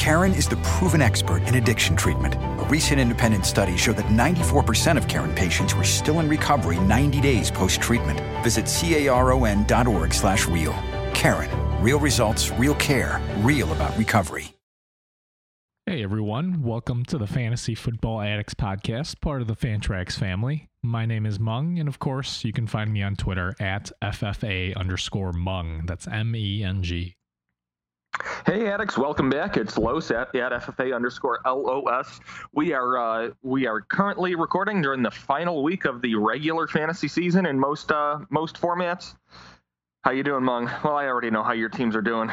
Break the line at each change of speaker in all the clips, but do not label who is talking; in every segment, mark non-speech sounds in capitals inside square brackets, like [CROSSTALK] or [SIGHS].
Caron is the proven expert in addiction treatment. A recent independent study showed that 94% of Caron patients were still in recovery 90 days post-treatment. Visit caron.org slash real. Caron. Real results, real care, real about recovery.
Hey everyone, welcome to the Fantasy Football Addicts podcast, part of the Fantrax family. My name is Meng, and of course, you can find me on Twitter at FFA underscore Meng. That's M E N G.
Hey addicts, welcome back. It's Los at, at FFA underscore LOS. We are uh, we are currently recording during the final week of the regular fantasy season in most uh, most formats. How you doing, Meng? Well, I already know how your teams are doing.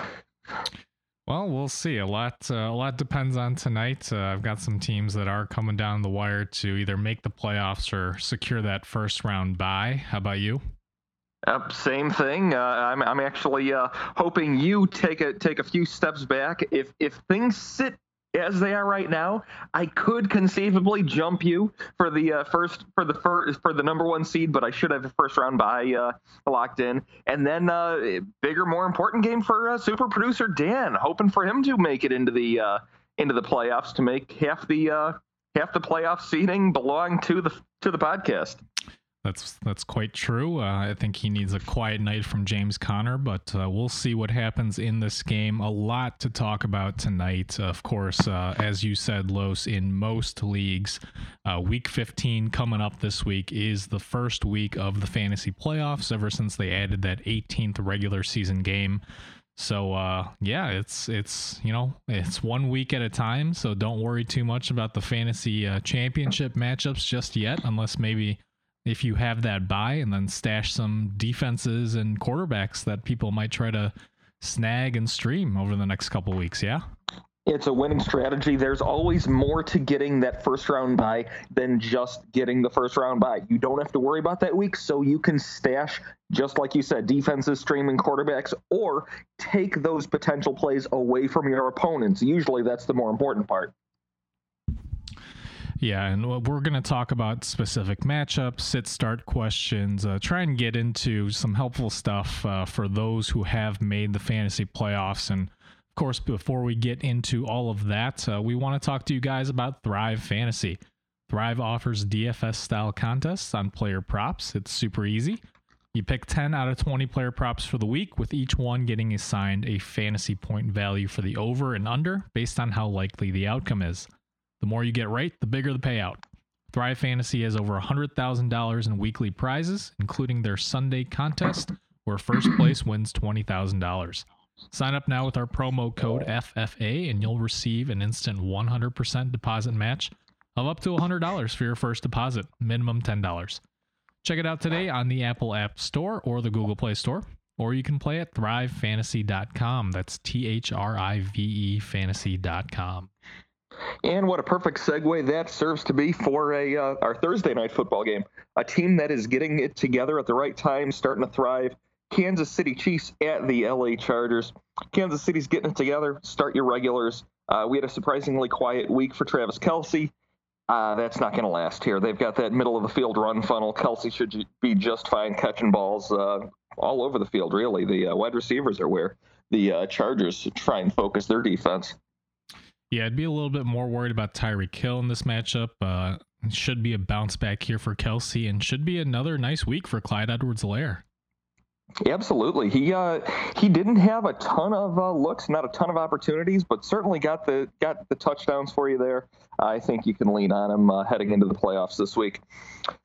Well, we'll see. A lot, uh, a lot depends on tonight. Uh, I've got some teams that are coming down the wire to either make the playoffs or secure that first round bye. How about you?
Yep, same thing. Uh, I'm, I'm actually uh, hoping you take a take a few steps back. If if things sit as they are right now, I could conceivably jump you for the uh, first for the first for the number one seed, but I should have a first round bye uh, locked in, and then uh, bigger, more important game for uh, super producer Dan, hoping for him to make it into the uh, into the playoffs to make half the uh, half the playoff seating belong to the to the podcast.
That's that's quite true. Uh, I think he needs a quiet night from James Conner, but uh, we'll see what happens in this game. A lot to talk about tonight. of course, uh, as you said, Los, in most leagues, uh, Week 15 coming up this week is the first week of the fantasy playoffs. Ever since they added that 18th regular season game. So uh, yeah, it's it's you know it's one week at a time. So don't worry too much about the fantasy uh, championship matchups just yet, unless maybe if you have that bye and then stash some defenses and quarterbacks that people might try to snag and stream over the next couple weeks. Yeah.
It's a winning strategy. There's always more to getting that first round bye than just getting the first round bye. You don't have to worry about that week, so you can stash, just like you said, defenses, streaming quarterbacks, or take those potential plays away from your opponents. Usually that's the more important part.
Yeah, and we're going to talk about specific matchups, sit start questions, uh, try and get into some helpful stuff uh, for those who have made the fantasy playoffs. And of course, before we get into all of that, uh, we want to talk to you guys about Thrive Fantasy. Thrive offers DFS style contests on player props. It's super easy. You pick 10 out of 20 player props for the week, with each one getting assigned a fantasy point value for the over and under based on how likely the outcome is. The more you get right, the bigger the payout. Thrive Fantasy has over $100,000 in weekly prizes, including their Sunday contest, where first place wins $20,000. Sign up now with our promo code FFA, and you'll receive an instant 100% deposit match of up to $100 for your first deposit, minimum $10. Check it out today on the Apple App Store or the Google Play Store, or you can play at thrivefantasy.com. That's T H R I V E fantasy.com.
And what a perfect segue that serves to be for a uh, our Thursday night football game. A team that is getting it together at the right time, starting to thrive. Kansas City Chiefs at the LA Chargers. Kansas City's getting it together. Start your regulars. Uh, we had a surprisingly quiet week for Travis Kelce. Uh, that's not going to last here. They've got that middle of the field run funnel. Kelce should be just fine catching balls uh, all over the field, really. The uh, wide receivers are where the uh, Chargers try and focus their defense.
Yeah, I'd be a little bit more worried about Tyreek Hill in this matchup. Uh, should be a bounce back here for Kelce and should be another nice week for Clyde Edwards-Helaire.
Absolutely. He uh, he didn't have a ton of uh, looks, not a ton of opportunities, but certainly got the got the touchdowns for you there. I think you can lean on him uh, heading into the playoffs this week.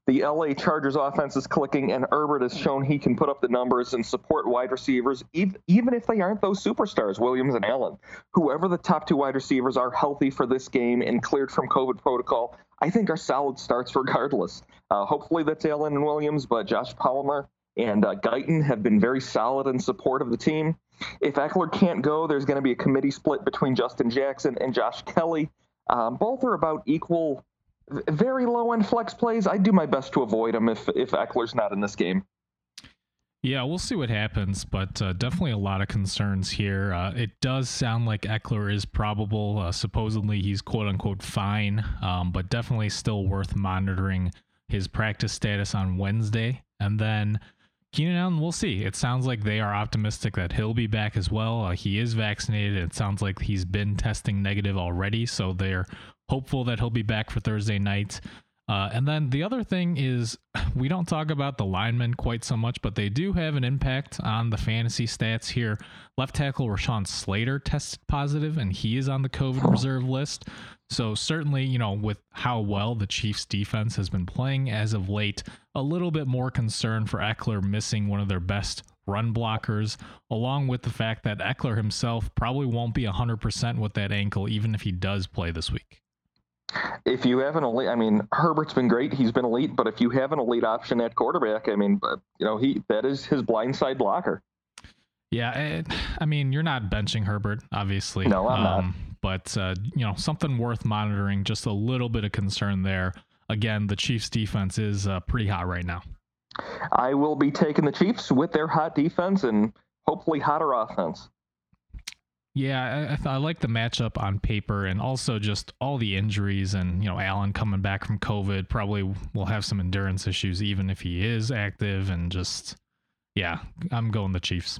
The LA Chargers offense is clicking, and Herbert has shown he can put up the numbers and support wide receivers, even, even if they aren't those superstars, Williams and Allen. Whoever the top two wide receivers are healthy for this game and cleared from COVID protocol, I think are solid starts regardless. Uh, hopefully that's Allen and Williams, but Josh Palmer and uh, Guyton have been very solid in support of the team. If Ekeler can't go, there's going to be a committee split between Justin Jackson and Josh Kelley. Um, both are about equal, very low end flex plays. I do my best to avoid them if if Ekeler's not in this game.
Yeah, we'll see what happens, but uh, definitely a lot of concerns here. Uh, it does sound like Ekeler is probable. Uh, supposedly, he's quote unquote fine, um, but definitely still worth monitoring his practice status on Wednesday. And then Keenan Allen, we'll see. It sounds like they are optimistic that he'll be back as well. Uh, he is vaccinated. It sounds like he's been testing negative already, so they're hopeful that he'll be back for Thursday night. Uh, and then the other thing is, [LAUGHS] we don't talk about the linemen quite so much, but they do have an impact on the fantasy stats here. Left tackle Rashawn Slater tested positive, and he is on the COVID reserve list. So, certainly, you know, with how well the Chiefs defense has been playing as of late, a little bit more concern for Ekeler missing one of their best run blockers, along with the fact that Ekeler himself probably won't be 100% with that ankle, even if he does play this week
if you have an elite, I mean, Herbert's been great. He's been elite, but if you have an elite option at quarterback, I mean, you know, he that is his blindside blocker.
Yeah, it, I mean, you're not benching Herbert, obviously.
No, I'm um, not.
But uh, you know, something worth monitoring. Just a little bit of concern there. Again, the Chiefs' defense is uh, pretty hot right now.
I will be taking the Chiefs with their hot defense and hopefully hotter offense.
Yeah, I, I, like the matchup on paper, and also just all the injuries, and you know, Allen coming back from COVID probably will have some endurance issues, even if he is active, and just yeah, I'm going the Chiefs.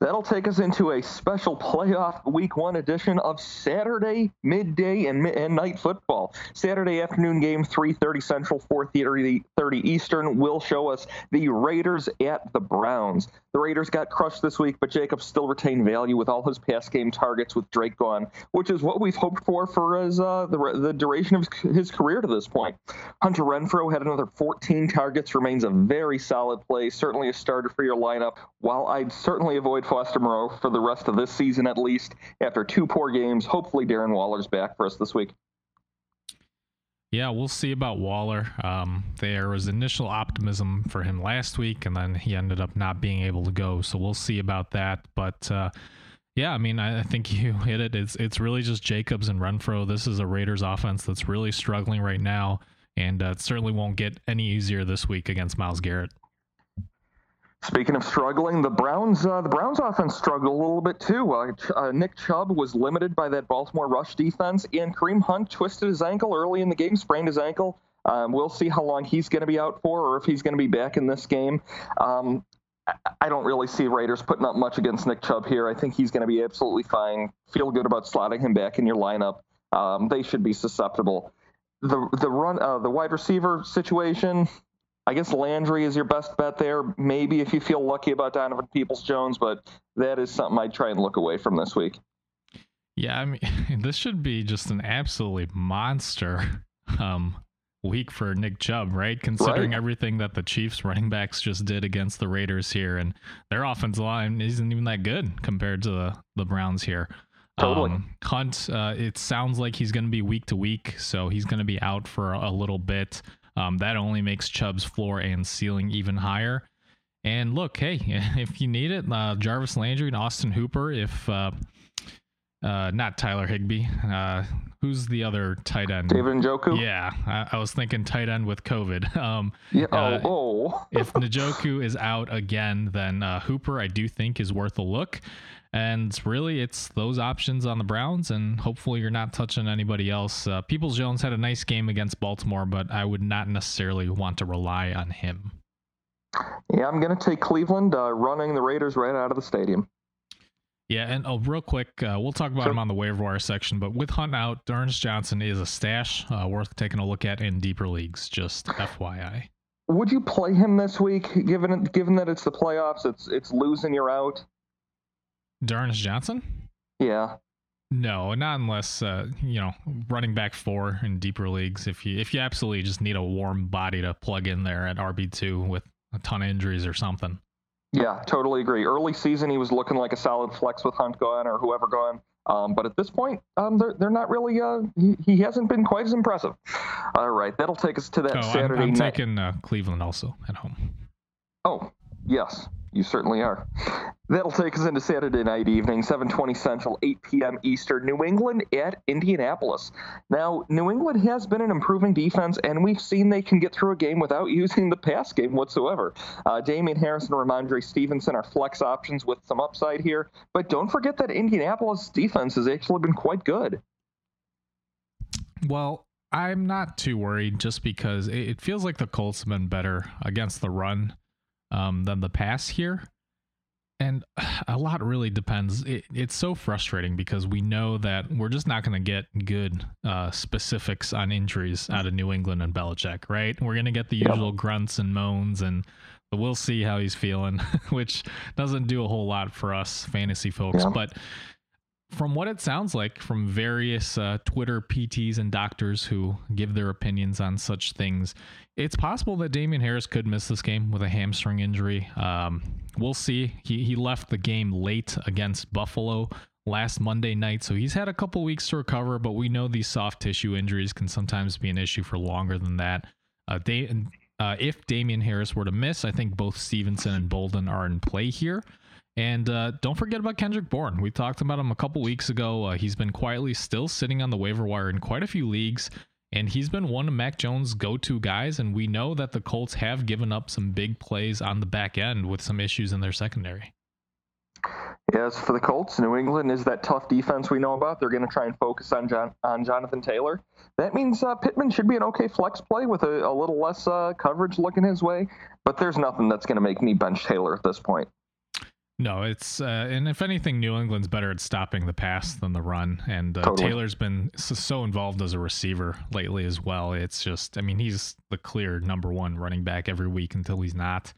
That'll take us into a special playoff week one edition of Saturday midday and, and night football. Saturday afternoon game, 3.30 Central, 4.30 Eastern, will show us the Raiders at the Browns. The Raiders got crushed this week, but Jacobs still retained value with all his pass game targets with Drake gone, which is what we've hoped for for his, uh, the, the duration of his career to this point. Hunter Renfrow had another 14 targets, remains a very solid play, certainly a starter for your lineup. While I'd certainly avoid Foster Moreau for the rest of this season at least, after two poor games, hopefully Darren Waller's back for us this week.
Yeah, we'll see about Waller. Um, there was initial optimism for him last week, and then he ended up not being able to go. So we'll see about that. But uh, yeah, I mean, I, I, think [LAUGHS] you hit it. It's it's really just Jacobs and Renfrow. This is a Raiders offense that's really struggling right now, and uh, it certainly won't get any easier this week against Myles Garrett.
Speaking of struggling, the Browns uh, the Browns offense struggled a little bit too. Uh, uh, Nick Chubb was limited by that Baltimore rush defense, and Kareem Hunt twisted his ankle early in the game, sprained his ankle. Um, we'll see how long he's going to be out for, or if he's going to be back in this game. Um, I don't really see Raiders putting up much against Nick Chubb here. I think he's going to be absolutely fine. Feel good about slotting him back in your lineup. Um, they should be susceptible. The the run uh, the wide receiver situation. I guess Landry is your best bet there. Maybe if you feel lucky about Donovan Peoples Jones, but that is something I'd try and look away from this week.
Yeah, I mean, [LAUGHS] this should be just an absolutely monster um, week for Nick Chubb, right? Considering right. everything that the Chiefs running backs just did against the Raiders here, and their offensive line isn't even that good compared to the, the Browns here.
Totally. Um,
Hunt, uh, it sounds like he's going to be week to week, so he's going to be out for a little bit. Um, that only makes Chubb's floor and ceiling even higher. And look, hey, [LAUGHS] if you need it, uh, Jarvis Landry and Austin Hooper, if uh, uh, not Tyler Higbee, uh, who's the other tight end?
David Njoku.
Yeah, I, I, was thinking tight end with COVID. [LAUGHS] Um,
yeah. Uh, oh. oh. [LAUGHS]
if Njoku is out again, then uh, Hooper I do think is worth a look. And really, it's those options on the Browns, and hopefully, you're not touching anybody else. Uh, Peoples Jones had a nice game against Baltimore, but I would not necessarily want to rely on him.
Yeah, I'm going to take Cleveland uh, running the Raiders right out of the stadium.
Yeah, and oh, real quick, uh, we'll talk about sure. him on the waiver wire section. But with Hunt out, Ernest Johnson is a stash uh, worth taking a look at in deeper leagues. Just FYI.
Would you play him this week, given given that it's the playoffs? It's it's losing, you're out.
D'Ernest Johnson?
Yeah.
No, not unless uh, you know running back four in deeper leagues. If you if you absolutely just need a warm body to plug in there at RB two with a ton of injuries or something.
Yeah, totally agree. Early season, he was looking like a solid flex with Hunt gone or whoever gone. Um, but at this point, um, they're, they're not really. Uh, he, he hasn't been quite as impressive. All right, that'll take us to that
oh,
Saturday
I'm, I'm
night.
taking uh, Cleveland also at home.
Oh, Yes, you certainly are. That'll take us into Saturday night evening, 7:20 Central, 8 p.m. Eastern. New England at Indianapolis. Now, New England has been an improving defense, and we've seen they can get through a game without [LAUGHS] using the pass game whatsoever. Uh, Damien Harris and Rhamondre Stevenson are flex options with some upside here, but don't forget that Indianapolis defense has actually been quite good.
Well, I'm not too worried just because it feels like the Colts have been better against the run um, than the pass here. And [SIGHS] a lot really depends. It, it's so frustrating because we know that we're just not going to get good uh, specifics on injuries out of New England and Belichick, right? We're going to get the usual grunts and moans, and we'll see how he's feeling, [LAUGHS] which doesn't do a whole lot for us fantasy folks. Yeah. But from what it sounds like from various uh, Twitter PTs and doctors who give their opinions on such things, it's possible that Damien Harris could miss this game with a hamstring injury. Um, we'll see. He he left the game late against Buffalo last Monday night, so he's had a couple weeks to recover. But we know these soft tissue injuries can sometimes be an issue for longer than that. Uh, they, uh, if Damien Harris were to miss, I think both Stevenson and Bolden are in play here. And uh, don't forget about Kendrick Bourne. We talked about him a couple weeks ago. Uh, he's been quietly still sitting on the waiver wire in quite a few leagues, and he's been one of Mac Jones' go to guys. And we know that the Colts have given up some big plays on the back end with some issues in their secondary.
As for the Colts, New England is that tough defense we know about. They're going to try and focus on John, on Jonathan Taylor. That means uh, Pittman should be an okay flex play with a, a little less uh, coverage looking his way. But there's nothing that's going to make me bench Taylor at this point.
No, it's uh, and if anything, New England's better at stopping the pass than the run, and uh, totally. Taylor's been so, so, involved as a receiver lately as well. It's just, I mean, he's the clear number one running back every week until he's not.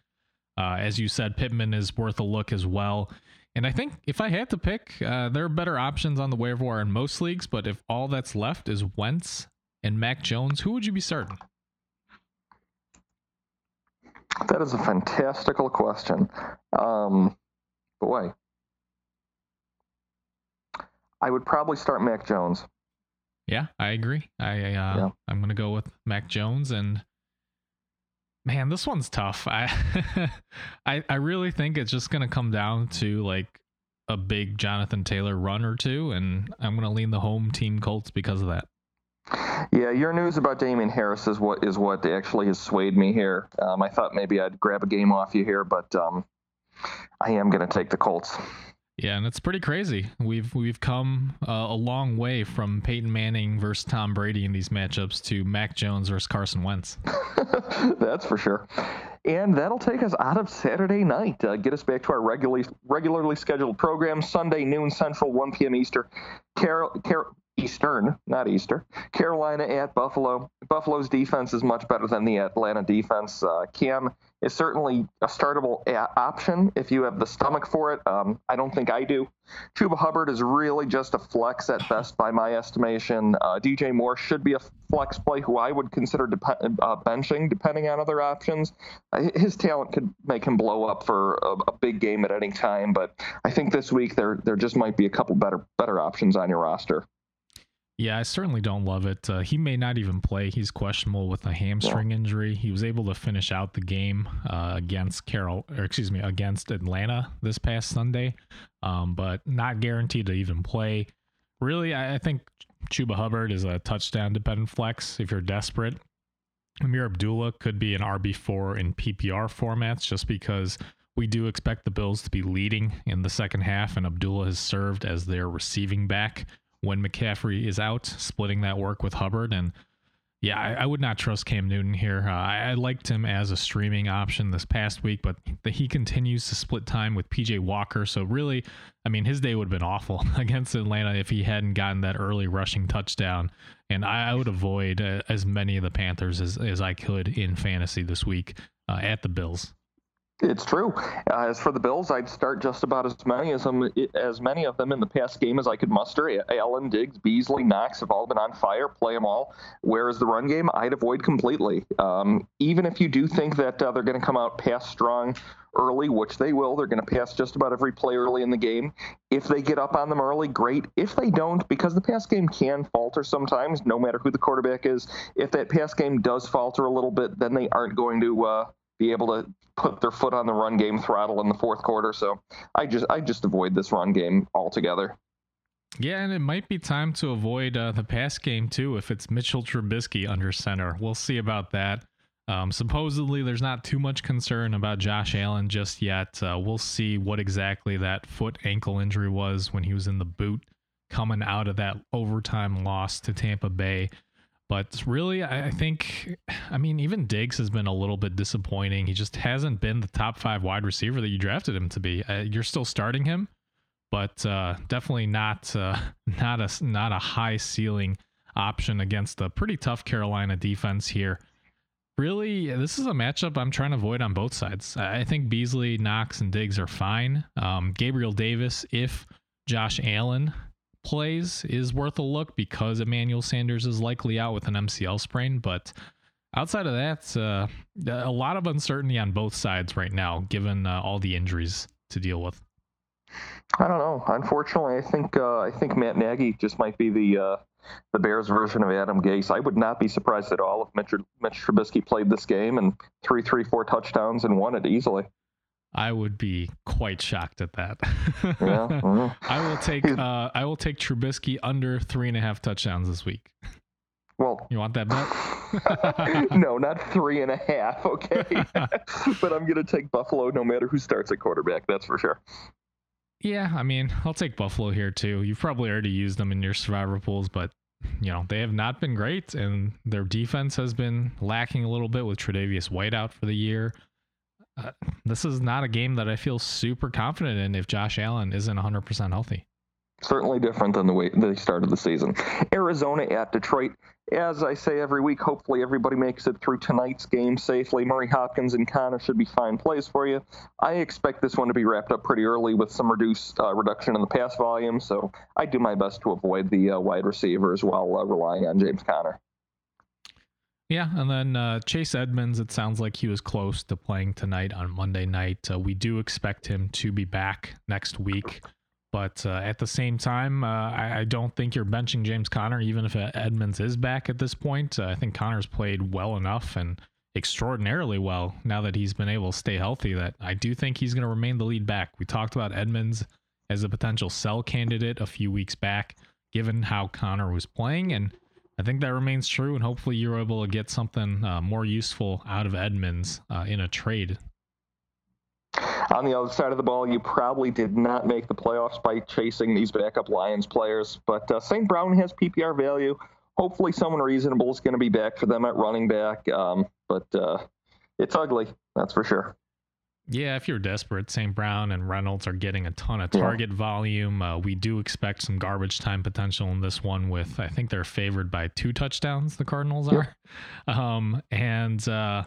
Uh, as you said, Pittman is worth a look as well. And I think if I had to pick, uh, there are better options on the waiver wire in most leagues. But if all that's left is Wentz and Mac Jones, who would you be starting?
That is a fantastical question. Um, boy, I would probably start Mac Jones.
Yeah, I agree. I uh, yeah. I'm gonna go with Mac Jones, and man, this one's tough. I [LAUGHS] I I really think it's just gonna come down to like a big Jonathan Taylor run or two, and I'm gonna lean the home team Colts because of that.
Yeah, your news about Damien Harris is what is what actually has swayed me here. Um, I thought maybe I'd grab a game off you here, but um, I am going to take the Colts.
Yeah, and it's pretty crazy. We've we've come uh, a long way from Peyton Manning versus Tom Brady in these matchups to Mac Jones versus Carson Wentz. [LAUGHS]
That's for sure. And that'll take us out of Saturday night. Uh, get us back to our regularly regularly scheduled program Sunday noon Central, 1 p.m. Eastern. Carol, Carol, Eastern, not Easter. Carolina at Buffalo. Buffalo's defense is much better than the Atlanta defense. Uh, Cam is certainly a startable a- option if you have the stomach for it. Um, I don't think I do. Chuba Hubbard is really just a flex at best by my estimation. Uh, DJ Moore should be a flex play who I would consider uh, benching depending on other options. Uh, his talent could make him blow up for a, a, big game at any time, but I think this week there there just might be a couple better better options on your roster.
Yeah, I certainly don't love it. Uh, he may not even play. He's questionable with a hamstring yeah. injury. He was able to finish out the game uh, against Carol, or excuse me, against Atlanta this past Sunday, um, but not guaranteed to even play. Really, I, I think Chuba Hubbard is a touchdown dependent flex if you're desperate. Ameer Abdullah could be an RB4 in PPR formats just because we do expect the Bills to be leading in the second half, and Abdullah has served as their receiving back when McCaffrey is out, splitting that work with Hubbard. And yeah, I, I would not trust Cam Newton here. Uh, I, I, liked him as a streaming option this past week, but the, he continues to split time with PJ Walker. So really, I mean, his day would have been awful [LAUGHS] against Atlanta if he hadn't gotten that early rushing touchdown. And I, I would avoid uh, as many of the Panthers as, as I could in fantasy this week uh, at the Bills.
It's true. Uh, as for the Bills, I'd start just about as many as them, as many of them in the past game as I could muster. Allen, Diggs, Beasley, Knox have all been on fire. Play them all. Whereas the run game, I'd avoid completely. Um, even if you do think that uh, they're going to come out pass strong early, which they will, they're going to pass just about every play early in the game. If they get up on them early, great. If they don't, because the pass game can falter sometimes, no matter who the quarterback is. If that pass game does falter a little bit, then they aren't going to. Uh, be able to put their foot on the run game throttle in the fourth quarter. So I just I just avoid this run game altogether.
Yeah, and it might be time to avoid uh, the pass game too if it's Mitchell Trubisky under center. We'll see about that. Um, supposedly, there's not too much concern about Josh Allen just yet. Uh, we'll see what exactly that foot ankle injury was when he was in the boot coming out of that overtime loss to Tampa Bay. But really, I think, I mean, even Diggs has been a little bit disappointing. He just hasn't been the top five wide receiver that you drafted him to be. Uh, you're still starting him, but uh, definitely not uh, [LAUGHS] not a not a high ceiling option against a pretty tough Carolina defense here. Really, this is a matchup I'm trying to avoid on both sides. I think Beasley, Knox, and Diggs are fine. Um, Gabriel Davis, if Josh Allen plays is worth a look because Emmanuel Sanders is likely out with an MCL sprain. But outside of that, uh, a lot of uncertainty on both sides right now, given uh, all the injuries to deal with.
I don't know. Unfortunately, I think uh, I think Matt Nagy just might be the uh, the Bears version of Adam Gase. I would not be surprised at all if Mitch, Mitch Trubisky played this game and three, three, four touchdowns and won it easily.
I would be quite shocked at that.
yeah,
I [LAUGHS] will take uh, I will take Trubisky under three and a half touchdowns this week.
Well,
you want that bet? [LAUGHS]
no, not three and a half. Okay, [LAUGHS] but I'm going to take Buffalo no matter who starts at quarterback. That's for sure.
Yeah, I mean, I'll take Buffalo here too. You've probably already used them in your survivor pools, but you know they have not been great, and their defense has been lacking a little bit with Tre'Davious White out for the year uh, [LAUGHS] this is not a game that I feel super confident in if Josh Allen isn't 100% healthy.
Certainly different than the way they started the season. Arizona at Detroit. As I say every week, hopefully everybody makes it through tonight's game safely. Murray Hopkins and Connor should be fine plays for you. I expect this one to be wrapped up pretty early with some reduced uh, reduction in the pass volume, so I do my best to avoid the uh, wide receivers while uh, relying on James Conner.
Yeah, and then uh, Chase Edmonds, it sounds like he was close to playing tonight on Monday night. Uh, we do expect him to be back next week. But uh, at the same time, uh, I, I, don't think you're benching James Conner, even if Edmonds is back at this point. Uh, I think Conner's played well enough and extraordinarily well now that he's been able to stay healthy that I do think he's going to remain the lead back. We talked about Edmonds as a potential sell candidate a few weeks back, given how Conner was playing. And I think that remains true, and hopefully you're able to get something uh, more useful out of Edmonds uh, in a trade.
On the other side of the ball, you probably did not make the playoffs by chasing these backup Lions players, but uh, St. Brown has PPR value. Hopefully, someone reasonable is going to be back for them at running back, um, but uh, it's ugly, that's for sure.
Yeah, if you're desperate, St. Brown and Reynolds are getting a ton of target yeah. volume. Uh, we do expect some garbage time potential in this one. With I think they're favored by two touchdowns. The Cardinals are, yeah. [LAUGHS] um, and uh,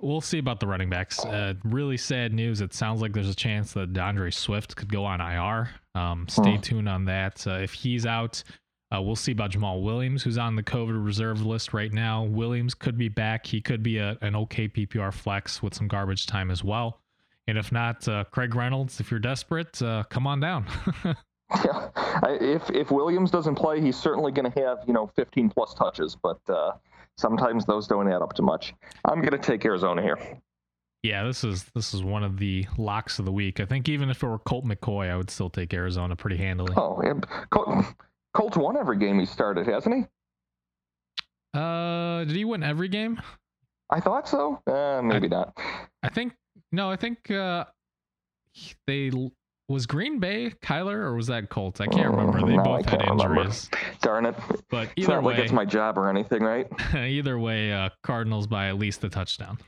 we'll see about the running backs. Uh, really sad news. It sounds like there's a chance that D'Andre Swift could go on IR. Um, stay tuned on that. Uh, if he's out, uh, we'll see about Jamaal Williams, who's on the COVID reserve list right now. Williams could be back. He could be a, an okay PPR flex with some garbage time as well. And if not, uh, Craig Reynolds, if you're desperate, uh, come on down. [LAUGHS] [LAUGHS]
yeah, if if Williams doesn't play, he's certainly going to have you know 15 plus touches, but uh, sometimes those don't add up to much. I'm going to take Arizona here.
Yeah, this is this is one of the locks of the week. I think even if it were Colt McCoy, I would still take Arizona pretty handily.
Oh, yeah. Colt, Colts won every game he started, hasn't he?
Uh, did he win every game?
I thought so. Uh, maybe
I,
not.
I think no. I think uh, they was Green Bay Kyler or was that Colts? I can't remember. They
no,
both had injuries.
Remember. Darn it!
But either
it's not
way,
like it's my job or anything, right? [LAUGHS]
either way, uh, Cardinals by at least a touchdown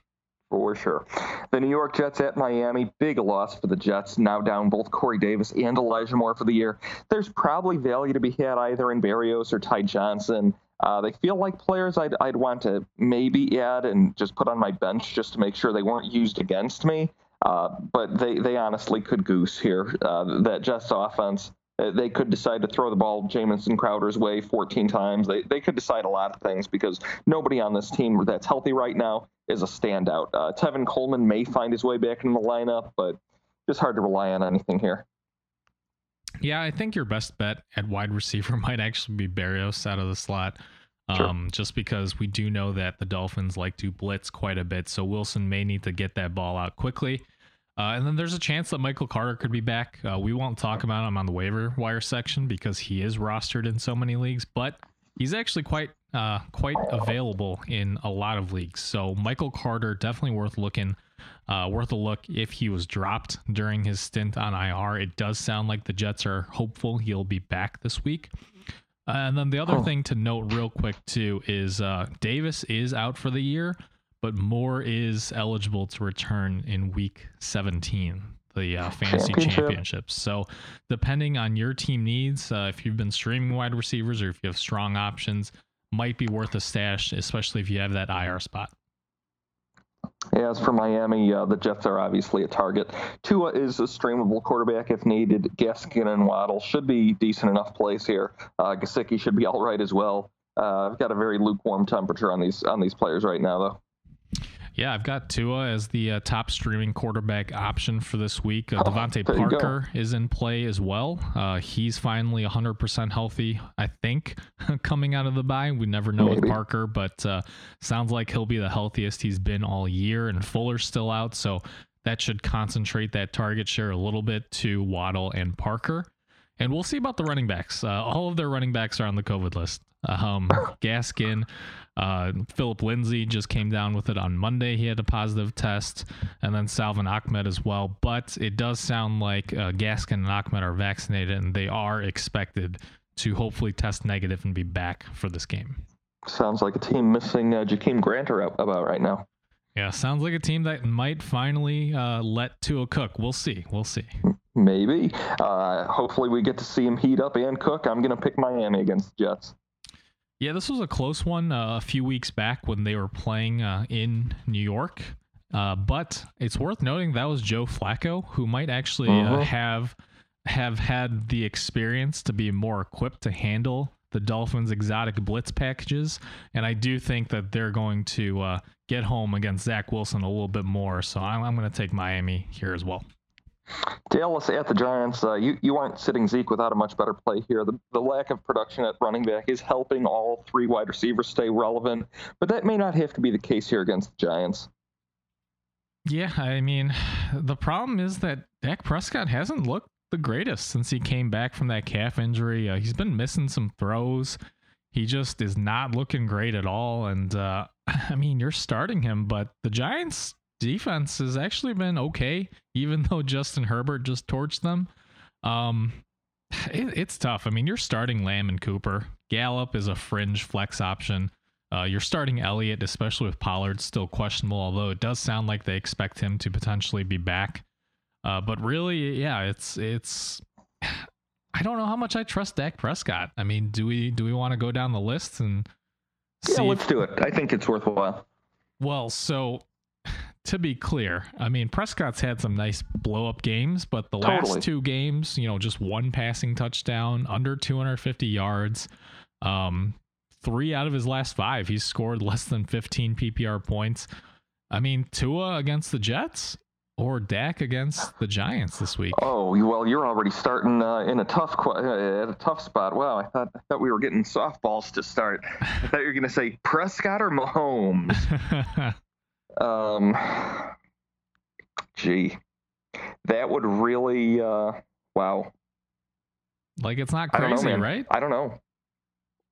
for sure. The New York Jets at Miami, big loss for the Jets, now down both Corey Davis and Elijah Moore for the year. There's probably value to be had either in Berrios or Ty Johnson. Uh, they feel like players I'd, I'd want to maybe add and just put on my bench just to make sure they weren't used against me. Uh, but they, they honestly could goose here. Uh, that Jets offense uh, they could decide to throw the ball Jamison Crowder's way 14 times. They, they could decide a lot of things because nobody on this team that's healthy right now is a standout. Uh, Tevin Coleman may find his way back in the lineup, but just hard to rely on anything here.
Yeah, I think your best bet at wide receiver [LAUGHS] might actually be Berrios out of the slot. Um, sure. Just because we do know that the Dolphins like to blitz quite a bit. So Wilson may need to get that ball out quickly. Uh, and then there's a chance that Michael Carter could be back. Uh, we won't talk about him on the waiver wire section because he is rostered in so many leagues, but he's actually quite uh, quite available in a lot of leagues. So Michael Carter definitely worth looking, uh, worth a look if he was dropped during his stint on IR. It does sound like the Jets are hopeful he'll be back this week. Uh, and then the other oh. thing to note, real quick, too, is uh, Davis is out for the year, but Moore is eligible to return in week 17, the uh, [LAUGHS] fantasy Championship. championships. So, depending on your team needs, uh, if you've been streaming wide receivers or if you have strong options, might be worth a stash, especially if you have that IR spot.
As for Miami, uh, the Jets are obviously a target. Tua is a streamable quarterback if needed. Gaskin and Waddle should be decent enough plays here. Uh, Gesicki should be all right as well. Uh, I've got a very lukewarm temperature on these on these players right now, though.
Yeah, I've got Tua as the uh, top streaming quarterback option for this week. Uh, oh, DeVante Parker is in play as well. Uh, he's finally 100% healthy, I think, [LAUGHS] coming out of the bye. We never know Maybe. with Parker, but uh, sounds like he'll be the healthiest he's been all year. And Fuller's still out, so that should concentrate that target share a little bit to Waddle and Parker. And we'll see about the running backs. Uh, all of their running backs are on the COVID list. Um, [LAUGHS] Gaskin, uh, Phillip Lindsay just came down with it on Monday. He had a positive test, and then Salvon Ahmed as well. But it does sound like uh, Gaskin and Ahmed are vaccinated, and they are expected to hopefully test negative and be back for this game.
Sounds like a team missing uh, Jakeem Granter about right now.
Yeah, sounds like a team that might finally uh, let Tua cook. We'll see. We'll see.
Maybe. Uh, hopefully, we get to see him heat up and cook. I'm going to pick Miami against the Jets.
Yeah, this was a close one uh, a few weeks back when they were playing uh, in New York. Uh, but it's worth noting that was Joe Flacco, who might actually uh, uh-huh. have have had the experience to be more equipped to handle the Dolphins' exotic blitz packages, and I do think that they're going to uh, get home against Zach Wilson a little bit more. So I'm, I'm going to take Miami here as well.
Dallas at the Giants, uh, you, you aren't sitting Zeke without a much better play here. The, the lack of production at running back is helping all three wide receivers stay relevant, but that may not have to be the case here against the Giants.
Yeah, I mean, the problem is that Dak Prescott hasn't looked the greatest since he came back from that calf injury. Uh, he's been missing some throws. He just is not looking great at all. And uh, [LAUGHS] I mean, you're starting him, but the Giants defense has actually been okay, even [LAUGHS] though Justin Herbert just torched them. Um, it, it's tough. I mean, you're starting Lamb and Cooper. Gallup is a fringe flex option. Uh, you're starting Elliott, especially with Pollard still questionable, although it does sound like they expect him to potentially be back. Uh, but really, yeah, it's it's. [SIGHS] I don't know how much I trust Dak Prescott. I mean, do we do we want to go down the list and?
Yeah, let's if, do it. I think it's worthwhile.
Well, so to be clear, I mean Prescott's had some nice blow up games, but the totally. last two games, you know, just one passing touchdown, under 250 yards. Um, three out of his last five, he's scored less than 15 PPR points. I mean, Tua against the Jets or Dak against the Giants this week.
Oh well, you're already starting uh, in a tough uh, at a tough spot. Wow, I thought I thought we were getting softballs to start. I thought you were going to say Prescott or Mahomes. [LAUGHS] Um, gee, that would really, uh, wow.
Like it's not crazy,
I
know, right?
I don't know.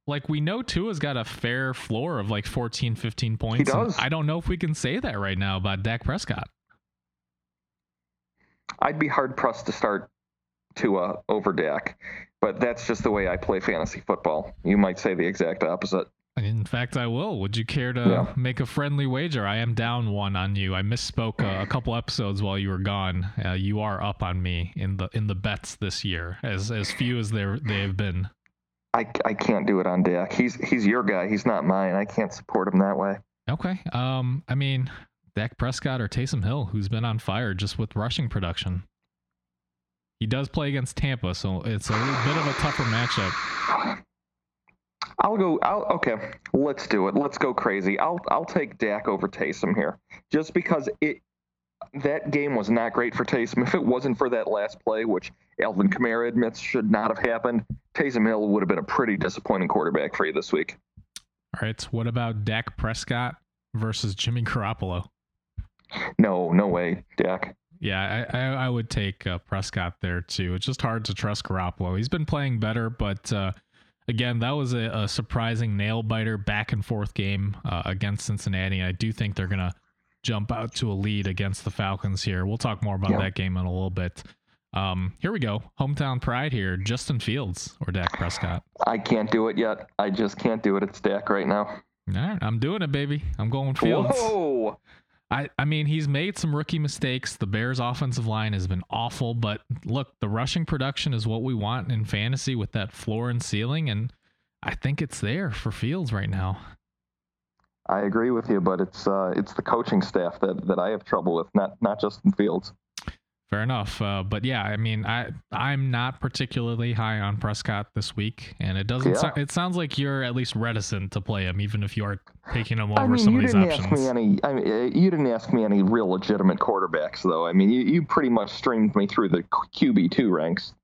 Like we know Tua's got a fair floor of like 14, 15 points. He
does.
I don't know if we can say that right now about Dak Prescott.
I'd be hard pressed to start Tua over Dak, but that's just the way I play fantasy football. You might say the exact opposite.
In fact, I will. Would you care to yeah. make a friendly wager? I am down one on you. I misspoke uh, a couple episodes while you were gone. Uh, you are up on me in the in the bets this year, as as few as there they have been.
I, I can't do it on Dak. He's he's your guy. He's not mine. I can't support him that way.
Okay. Um. I mean, Dak Prescott or Taysom Hill, who's been on fire just with rushing production. He does play against Tampa, so it's a little bit of a tougher matchup. [SIGHS] [LAUGHS]
I'll go. I'll, okay, let's do it. Let's go crazy. I'll I'll take Dak over Taysom here, just because it that game was not great for Taysom. If it wasn't for that last play, which Alvin Kamara admits should not have happened, Taysom Hill would have been a pretty disappointing quarterback for you this week.
All right. What about Dak Prescott versus Jimmy Garoppolo?
No, no way, Dak.
Yeah, I, I, I would take uh, Prescott there too. It's just hard to trust Garoppolo. He's been playing better, but uh, again, that was a, a, surprising nail biter back and forth game uh, against Cincinnati. I do think they're going to jump out to a lead against the Falcons here. We'll talk more about yeah. that game in a little bit. Um, here we go. Hometown pride here. Justin Fields or Dak Prescott.
I can't do it yet. I just can't do it. It's Dak right now.
All right, I'm doing it, baby. I'm going Fields.
Whoa.
I, I mean, he's made some rookie mistakes. The Bears' offensive line has been awful, but look, the rushing production is what we want in fantasy with that floor and ceiling, and I think it's there for Fields right now.
I agree with you, but it's uh, it's the coaching staff that, that I have trouble with, not not Justin Fields.
Fair enough, uh, but yeah, I mean, I I'm not particularly high on Prescott this week, and it doesn't.
Yeah.
So, it sounds like you're at least reticent to play him, even if you are taking him over
I mean,
some
you
of these
didn't
options.
ask me any. I mean, uh, you didn't ask me any real legitimate quarterbacks, though. I mean, you, you pretty much streamed me through the QB two ranks.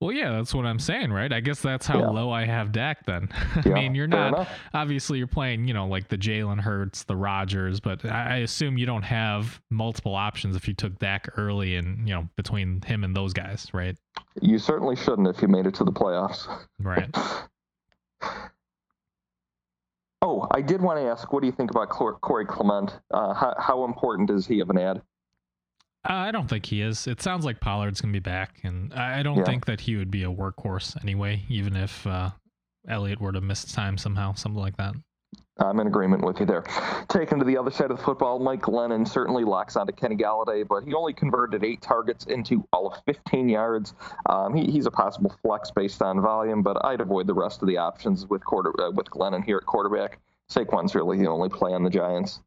Well, yeah, that's what I'm saying, right? I guess that's how
Yeah.
low I have Dak then. [LAUGHS] I
Yeah,
mean, you're not obviously you're playing, you know, like the Jalen Hurts, the Rodgers, but I I assume you don't have multiple options if you took Dak early and you know between him and those guys, right?
You certainly shouldn't if you made it to the playoffs.
Right. [LAUGHS]
Oh, I did want to ask, what do you think about Corey Clement? Uh, how, how important is he of an ad?
Uh, I don't think he is. It sounds like Pollard's gonna be back, and I I don't
Yeah.
think that he would be a workhorse anyway, even if uh, Elliott were to miss time somehow, something like that.
I'm in agreement with you there. Taken to the other side of the football, Mike Glennon certainly locks onto Kenny Golladay, but he only converted eight targets into all of 15 yards. Um, he, he's a possible flex based on volume, but I'd avoid the rest of the options with quarter uh, with Glennon here at quarterback. Saquon's really the only play on the Giants.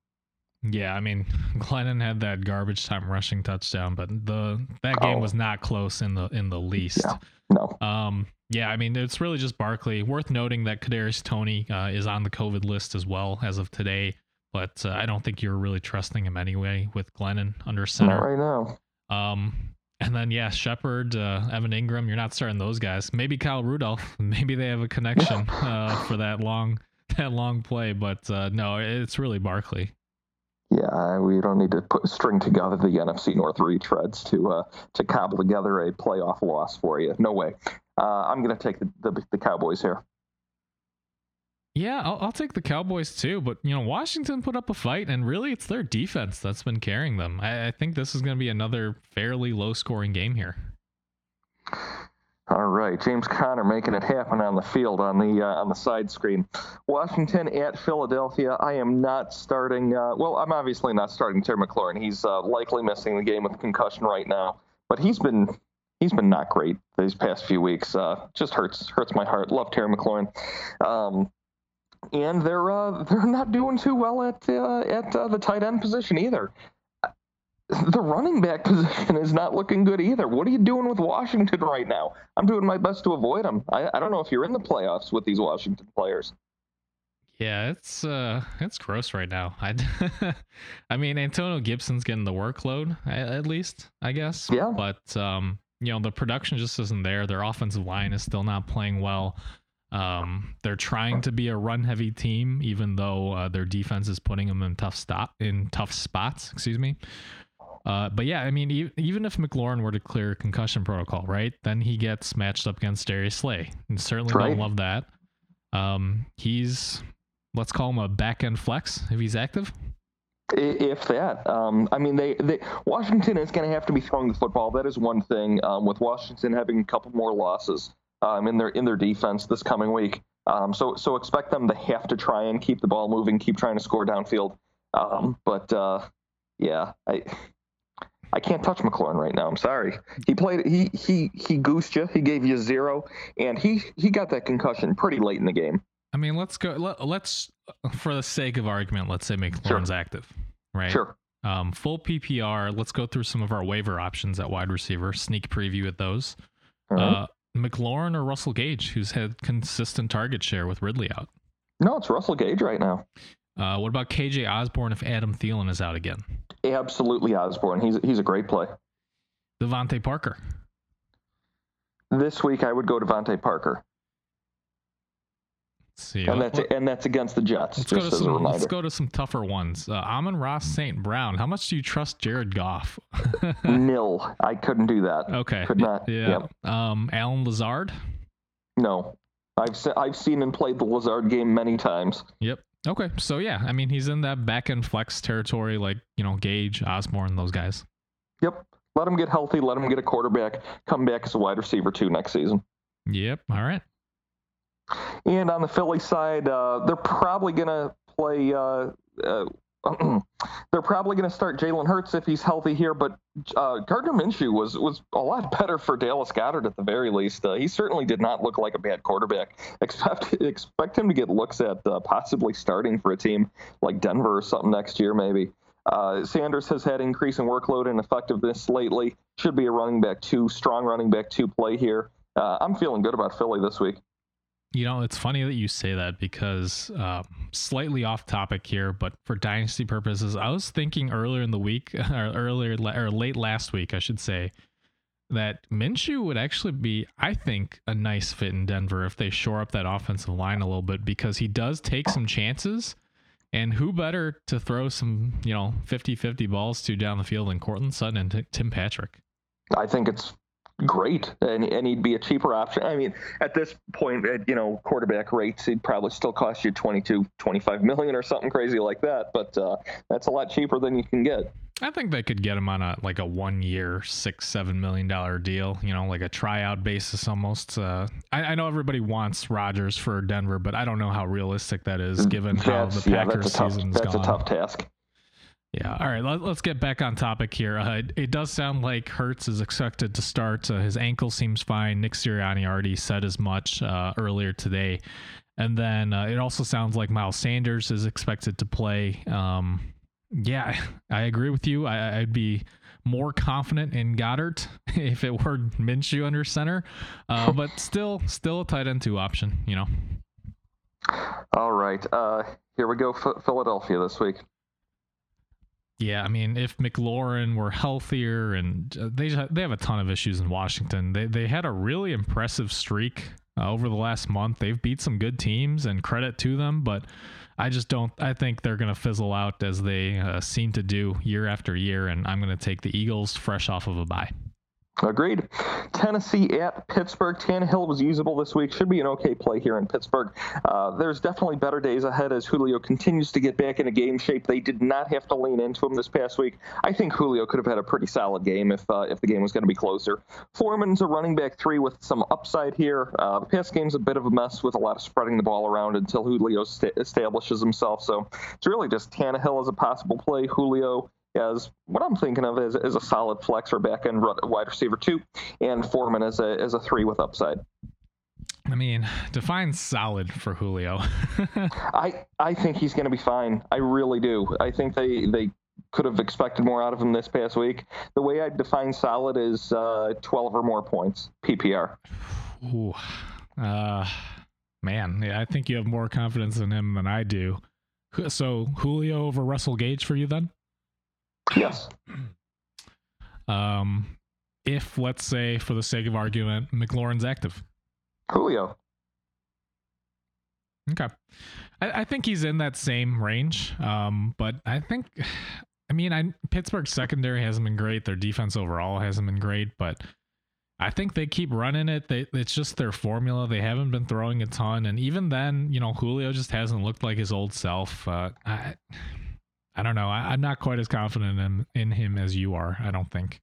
Yeah, I mean, [LAUGHS] Glennon had that garbage time rushing touchdown, but the that game
Oh.
was not close in the in the least.
Yeah. No.
Um, yeah, I mean, it's really just Barkley. Worth noting that Kadarius Toney uh, is on the COVID list as well as of today, but uh, I don't think you're really trusting him anyway with Glennon under
Not
center.
right now.
Um, and then yeah, Shepard, uh, Evan Engram. You're not starting those guys. Maybe Kyle Rudolph. [LAUGHS] Maybe they have a connection uh, for that long [LAUGHS] that long play, but uh, no, it's really Barkley.
Yeah, we don't need to put string together the NFC North retreads to uh, to cobble together a playoff loss for you. No way. Uh, I'm going to take the, the the Cowboys here.
Yeah, I'll, I'll take the Cowboys too, but you know Washington put up a fight, and really it's their defense that's been carrying them. I, I think this is going to be another fairly low-scoring game here.
All right, James Conner making it happen on the field on the uh, on the side screen. Washington at Philadelphia. I am not starting. Uh, well, I'm obviously not starting Terry McLaurin. He's uh, likely missing the game with concussion right now, but he's been he's been not great these past few weeks. Uh, just hurts hurts my heart. Love Terry McLaurin. Um, and they're uh, they're not doing too well at uh, at uh, the tight end position either. The running back [LAUGHS] position is not looking good either. What are you doing with Washington right now? I'm doing my best to avoid them. I, I don't know if you're in the playoffs with these Washington players.
Yeah, it's uh, it's gross right now. [LAUGHS] I, I mean, Antonio Gibson's getting the workload at, at least, I guess.
Yeah.
But um, you know, the production just isn't there. Their offensive line is still not playing well. Um, they're trying to be a run-heavy team, even though uh, their defense is putting them in tough stop in tough spots. Excuse me. Uh, but yeah, I mean, e- even if McLaurin were to clear concussion protocol, right, then he gets matched up against Darius Slay. And certainly
Right.
don't love that. Um, he's let's call him a back end flex if he's active.
If that, um, I mean, they, they Washington is going to have to be throwing the football. That is one thing. Um, with Washington having a couple more losses um, in their in their defense this coming week, um, so so expect them to have to try and keep the ball moving, keep trying to score downfield. Um, but uh, yeah, I I can't touch McLaurin right now. I'm sorry. He played. He he he goosed you. He gave you zero, and he he got that concussion pretty late in the game.
I mean, let's go. Let, let's, for the sake of argument, let's say McLaurin's active, right?
Sure.
Um, full PPR. Let's go through some of our waiver options at wide receiver. Sneak preview at those.
Right.
Uh, McLaurin or Russell Gage, who's had consistent target share with Ridley out.
no, it's Russell Gage right now.
Uh, what about KJ Osborne if Adam Thielen is out again?
Absolutely, Osborne. He's he's a great play.
DeVante Parker.
This week, I would go DeVante Parker,
Let's see.
and that's and that's against the Jets.
Let's
just
go to
as a
some.
reminder.
Let's go to some tougher ones. Uh, Amon-Ra St. Brown. How much do you trust Jared Goff? [LAUGHS]
Nil. I couldn't do that.
okay.
Could not.
Yeah.
Yep.
Um, Allen Lazard.
No. I've se- I've seen and played the Lazard game many times.
Yep. Okay. So yeah, I mean he's in that back end flex territory, like you know Gage, Osborne, those guys.
Yep. let him get healthy, let him get a quarterback, come back as a wide receiver too next season.
Yep. All right.
And on the Philly side, uh, they're probably going to play. Uh, uh, [CLEARS THROAT] they're probably going to start Jalen Hurts if he's healthy here, but uh, Gardner Minshew was was a lot better for Dallas Goedert at the very least. Uh, he certainly did not look like a bad quarterback. [LAUGHS] Expect expect him to get looks at uh, possibly starting for a team like Denver or something next year, maybe. Uh, Sanders has had increasing workload and effectiveness lately. Should be a running back two, strong running back two play here. Uh, I'm feeling good about Philly this week.
You know, it's funny that you say that because uh, slightly off topic here, but for dynasty purposes, I was thinking earlier in the week, [LAUGHS] or earlier or late last week, I should say, that Minshew would actually be, I think, a nice fit in Denver if they shore up that offensive line a little bit because he does take some chances. And who better to throw some, you know, 50 50 balls to down the field than Courtland Sutton and T- Tim Patrick?
I think it's great and, and he'd be a cheaper option. I mean at this point at you know quarterback rates he'd probably still cost you 22 25 million or something crazy like that but uh, that's a lot cheaper than you can get.
I think they could get him on a like a one year six seven million dollar deal you know like a tryout basis almost. Uh, I, I, know everybody wants Rodgers for denver but i don't know how realistic that is given that's, how the packers yeah, season's
that's
gone.
a tough task
yeah. All right. Let, us get back on topic here. Uh, it, it, does sound like Hurts is expected to start. Uh, his ankle seems fine. Nick Sirianni already said as much uh, earlier today. And then uh, it also sounds like Miles Sanders is expected to play. Um, yeah, [LAUGHS] I agree with you. I, would be more confident in Goedert [LAUGHS] if it were Minshew under center, uh, [LAUGHS] but still, still a tight end two option. You know.
All right. Uh, here we go. F- Philadelphia this week.
Yeah, I mean, if McLaurin were healthier, and uh, they they have a ton of issues in Washington. They they had a really impressive streak uh, over the last month. They've beat some good teams, and credit to them. But I just don't. I think they're going to fizzle out as they uh, seem to do year after year. And I'm going to take the Eagles fresh off of a bye.
Agreed. Tennessee at Pittsburgh. Tannehill was usable this week. Should be an okay play here in Pittsburgh. Uh, there's definitely better days ahead as Julio continues to get back into game shape. They did not have to lean into him this past week. I think Julio could have had a pretty solid game if uh, if the game was going to be closer. Foreman's a running back three with some upside here. Uh, the pass game's a bit of a mess with a lot of spreading the ball around until Julio st- establishes himself. So it's really just Tannehill as a possible play. Julio as what I'm thinking of is, as a solid flex or back end wide receiver two, and Foreman as a as a three with upside.
I mean, define solid for Julio. [LAUGHS]
I I think he's going to be fine. I really do. I think they they could have expected more out of him this past week. The way I define solid is uh, 12 or more points PPR.
Ooh, uh, man, yeah, I think you have more confidence in him than I do. So Julio over Russell Gage for you then?
Yes. [CLEARS THROAT]
Um, if let's say, for the sake of argument, McLaurin's active.
Julio.
Okay. I, I think he's in that same range. Um, but I think, [SIGHS] I mean, I Pittsburgh's secondary hasn't been great. Their defense overall hasn't been great, but I think they keep running it. They, it's just their formula. They haven't been throwing a ton, and even then, you know, Julio just hasn't looked like his old self. Uh, I, I don't know. I, am not quite as confident in, in him as you are. I don't think.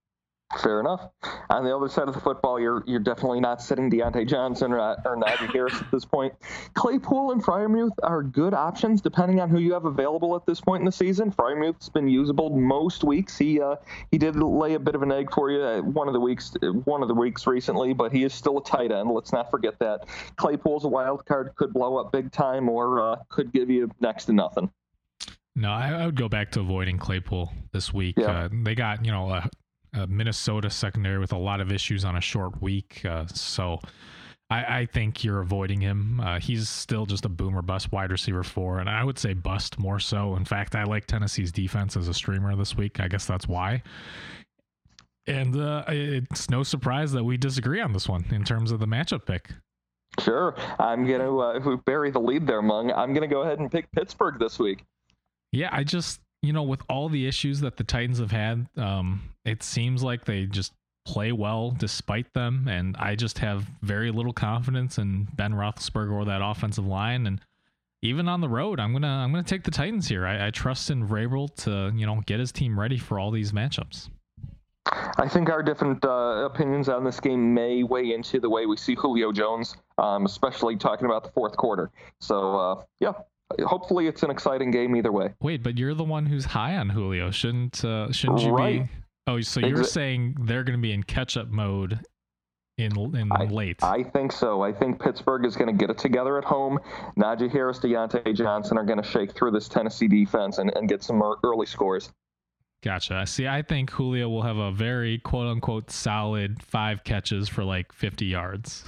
Fair enough. On the other side of the football, you're you're definitely not sitting Diontae Johnson or, or Najee Harris at this point. Claypool and Freiermuth are good options depending on who you have available at this point in the season. Freiermuth's been usable most weeks. He uh, he did lay a bit of an egg for you one of the weeks one of the weeks recently, but he is still a tight end. Let's not forget that. Claypool's a wild card, could blow up big time or uh, could give you next to nothing.
No, I, I, would go back to avoiding Claypool this week. Yeah. Uh, they got you know a, a, Minnesota secondary with a lot of issues on a short week, uh, so I, I, think you're avoiding him. Uh, he's still just a boomer bust wide receiver four, and I would say bust more so. In fact, I like Tennessee's defense as a streamer this week. I guess that's why. And uh, it's no surprise that we disagree on this one in terms of the matchup pick.
Sure, I'm gonna uh, [LAUGHS] bury the lead there, Meng. I'm gonna go ahead and pick Pittsburgh this week.
Yeah, I just you know with all the issues that the Titans have had, um, it seems like they just play well despite them, and I just have very little confidence in Ben Roethlisberger or that offensive line, and even on the road, I'm gonna I'm gonna take the Titans here. I, I trust in Vrabel to you know get his team ready for all these matchups.
I think our different uh, opinions on this game may weigh into the way we see Julio Jones, um, especially talking about the fourth quarter. So, uh, yeah, hopefully it's an exciting game either way.
Wait, but you're the one who's high on Julio. Shouldn't uh, shouldn't you right. be? Oh, so you're Exa- saying they're going to be in catch-up mode in in
I,
late?
I think so. I think Pittsburgh is going to get it together at home. Najee Harris, Diontae Johnson are going to shake through this Tennessee defense and, and get some early scores.
Gotcha. See, I think Julio will have a very quote unquote solid five catches for like 50 yards.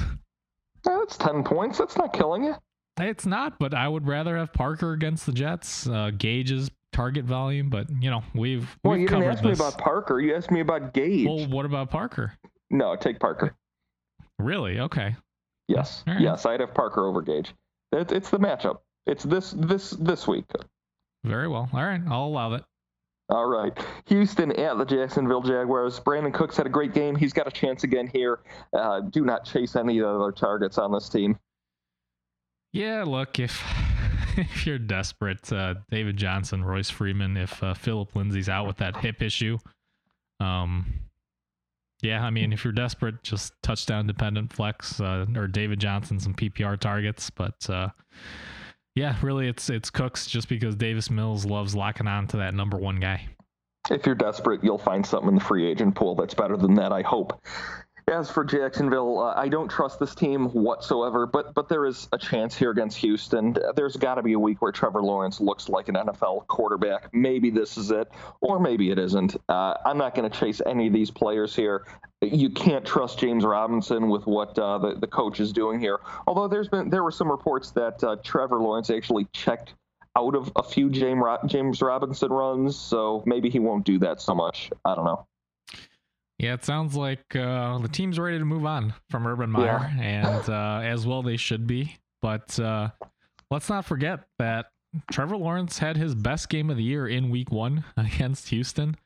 That's 10 points. That's not killing you.
It's not, but I would rather have Parker against the Jets. Uh, Gage's target volume, but you know we've.
Well,
we've
you
didn't
ask
this.
me about Parker. You asked me about Gage.
Well, what about Parker?
No, take Parker.
Really? Okay.
Yes. Right. Yes, I'd have Parker over Gage. It, it's the matchup. It's this this this week.
Very well. All right, I'll allow that.
All right. Houston at the Jacksonville Jaguars. Brandin Cooks had a great game. He's got a chance again here. Uh, do not chase any other targets on this team.
Yeah, look, if [LAUGHS] if you're desperate, uh, David Johnson, Royce Freeman, if uh, Phillip Lindsay's out with that hip issue, um, yeah, I mean, if you're desperate, just touchdown dependent flex uh, or David Johnson some PPR targets, but uh, yeah, really, it's it's Cooks just because Davis Mills loves locking on to that number one guy.
If you're desperate, you'll find something in the free agent pool that's better than that. I hope. As for Jacksonville, uh, I don't trust this team whatsoever, but but there is a chance here against Houston. There's got to be a week where Trevor Lawrence looks like an NFL quarterback. Maybe this is it, or maybe it isn't. Uh, I'm not going to chase any of these players here. You can't trust James Robinson with what uh, the the coach is doing here. Although there's been there were some reports that uh, Trevor Lawrence actually checked out of a few James James Robinson runs, so maybe he won't do that so much. I don't know.
Yeah, it sounds like uh, the team's ready to move on from Urban Meyer, yeah. [LAUGHS] and uh, as well they should be. But uh, let's not forget that Trevor Lawrence had his best game of the year in Week One [LAUGHS] against Houston.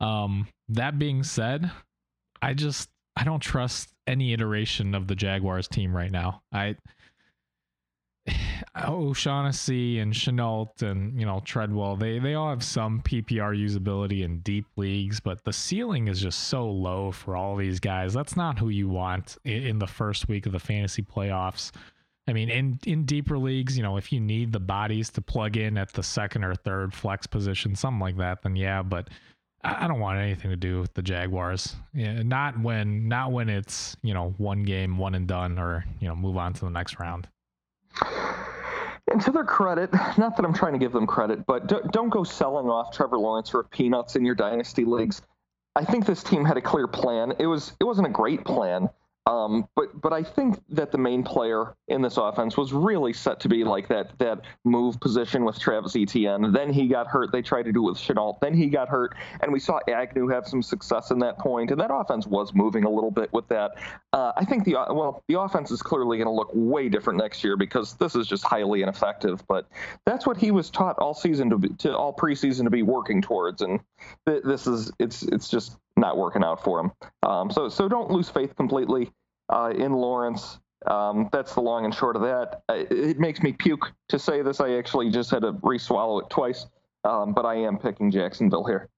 Um, that being said, I just I don't trust any iteration of the Jaguars team right now. I [SIGHS] O'Shaughnessy and Shenault and you know Treadwell, they they all have some PPR usability in deep leagues, but the ceiling is just so low for all these guys. That's not who you want in the first week of the fantasy playoffs. I mean, in in deeper leagues, you know, if you need the bodies to plug in at the second or third flex position, something like that, then yeah. But I don't want anything to do with the Jaguars. Yeah, not when not when it's you know one game, one and done, or you know move on to the next round.
And to their credit, [LAUGHS] not that I'm trying to give them credit, but don't go selling off Trevor Lawrence for peanuts in your dynasty leagues. I think this team had a clear plan. It was it wasn't a great plan, um, but but I think that the main player in this offense was really set to be like that that move position with Travis Etienne. Then he got hurt. They tried to do it with Shenault. Then he got hurt, and we saw Agnew have some success in that point. And that offense was moving a little bit with that. Uh, I think the well the offense is clearly going to look way different next year because this is just highly ineffective. But that's what he was taught all season to be, to all preseason to be working towards, and th- this is it's it's just not working out for him. Um, so so don't lose faith completely uh, in Lawrence. Um, that's the long and short of that. It makes me puke to say this. I actually just had to re-swallow it twice, um, but I am picking Jacksonville here.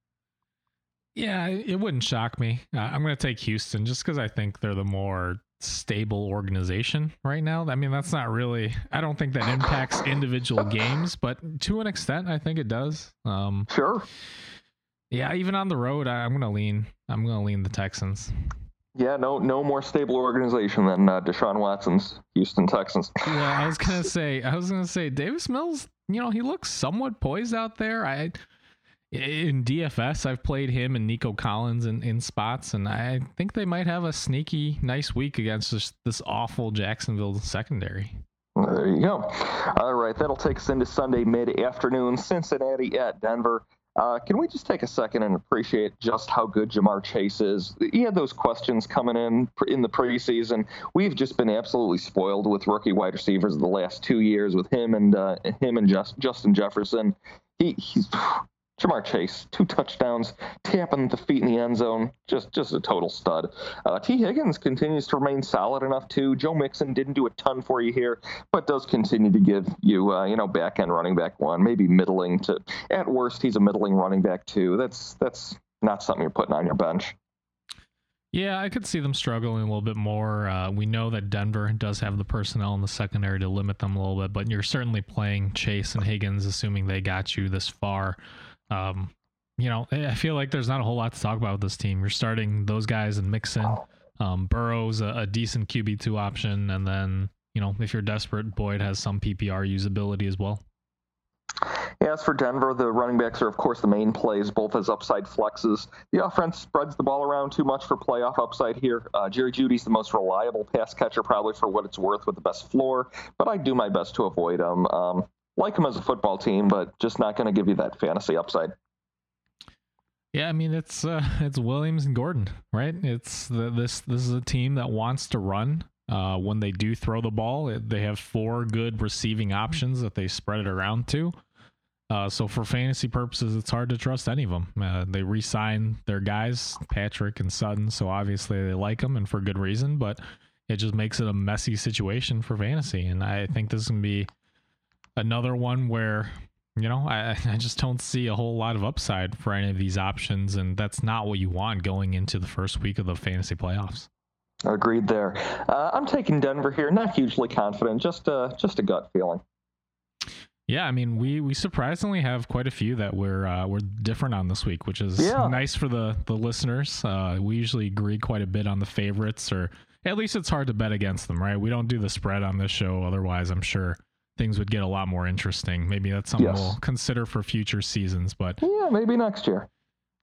Yeah, it wouldn't shock me. Uh, I'm going to take Houston just because I think they're the more stable organization right now. I mean, that's not really. I don't think that impacts individual [LAUGHS] games, but to an extent, I think it does. Um,
sure.
Yeah, even on the road, I, am to lean. I'm going to lean the Texans.
Yeah, no, no more stable organization than uh, Deshaun Watson's Houston Texans. [LAUGHS]
Yeah, I was gonna [LAUGHS] say, I was gonna say, Davis Mills. You know, he looks somewhat poised out there. I in DFS, I've played him and Nico Collins in, in spots, and I think they might have a sneaky nice week against this, this awful Jacksonville secondary.
There you go. All right, that'll take us into Sunday mid afternoon. Cincinnati at Denver. Uh, can we just take a second and appreciate just how good Ja'Marr Chase is? He had those questions coming in in the preseason. We've just been absolutely spoiled with rookie wide receivers the last two years with him and uh, him and just, Justin Jefferson. He, he's Ja'Marr Chase, two touchdowns, tapping the feet in the end zone, just just a total stud. Uh, Tee Higgins continues to remain solid enough too. Joe Mixon didn't do a ton for you here, but does continue to give you uh, you know back end running back one, maybe middling to at worst he's a middling running back two. That's that's not something you're putting on your bench.
Yeah, I could see them struggling a little bit more. Uh, we know that Denver does have the personnel in the secondary to limit them a little bit, but you're certainly playing Chase and Higgins, assuming they got you this far. Um, you know, I feel like there's not a whole lot to talk about with this team. You're starting those guys and Mixon. Um, Burrow's a, a decent QB two option, and then you know if you're desperate, Boyd has some PPR usability as well.
As for Denver, the running backs are, of course, the main plays, both as upside flexes. The offense spreads the ball around too much for playoff upside here. Uh, Jerry Jeudy's the most reliable pass catcher, probably for what it's worth, with the best floor, but I do my best to avoid him. Um, like them as a football team, but just not going to give you that fantasy upside.
Yeah, I mean it's uh, [LAUGHS] it's Williams and Gordon, right? It's the, this this is a team that wants to run. Uh, when they do throw the ball, it, they have four good receiving options that they spread it around to. Uh, so for fantasy purposes, it's hard to trust any of them. Uh, they re-sign their guys, Patrick and Sutton, so obviously they like them and for good reason. But it just makes it a messy situation for fantasy, and I think this can be another one where you know I, [LAUGHS] I just don't see a whole lot of upside for any of these options, and that's not what you want going into the first week of the fantasy playoffs.
Agreed there. Uh, I'm taking Denver here. Not hugely confident, just uh, just a gut feeling.
Yeah, I mean, we we surprisingly have quite a few that we're uh, we're different on this week, which is yeah. nice for the the listeners. Uh, we usually agree quite a bit on the favorites, or at least it's hard to bet against them, right? We don't do the spread on this show, otherwise, I'm sure things would get a lot more interesting. Maybe that's something yes. we'll consider for future seasons, but
yeah, maybe next year.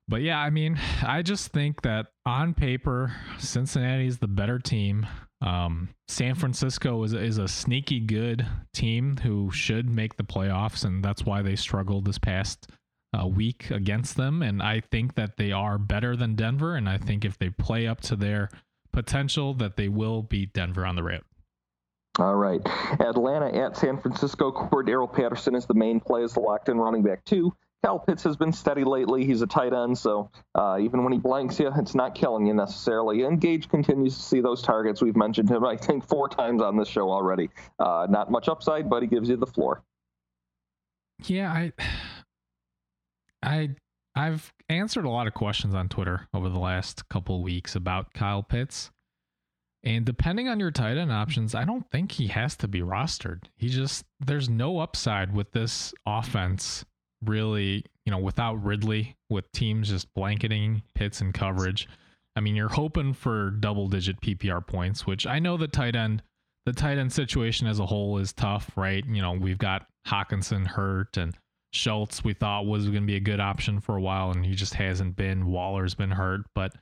But yeah, I mean, I just think that on paper, Cincinnati is the better team. Um, San Francisco is is a sneaky good team who should make the playoffs, and that's why they struggled this past uh, week against them. And I think that they are better than Denver, and I think if they play up to their potential, that they will beat Denver on the road.
All right, Atlanta at San Francisco. Cordarrelle Patterson is the main play as the locked-in running back too. Kyle Pitts has been steady lately. He's a tight end, so uh, even when he blanks you, it's not killing you necessarily. And Gage continues to see those targets. We've mentioned him, I think, four times on this show already. Uh, not much upside, but he gives you the floor.
Yeah, I, I, I've answered a lot of questions on Twitter over the last couple weeks about Kyle Pitts. And depending on your tight end options, I don't think he has to be rostered. He just, there's no upside with this offense really, you know, without Ridley, with teams just blanketing hits and coverage. I mean, you're hoping for double digit PPR points, which I know the tight end, the tight end situation as a whole is tough, right? You know, we've got Hockenson hurt and Schultz we thought was going to be a good option for a while, and he just hasn't been. Waller's been hurt, but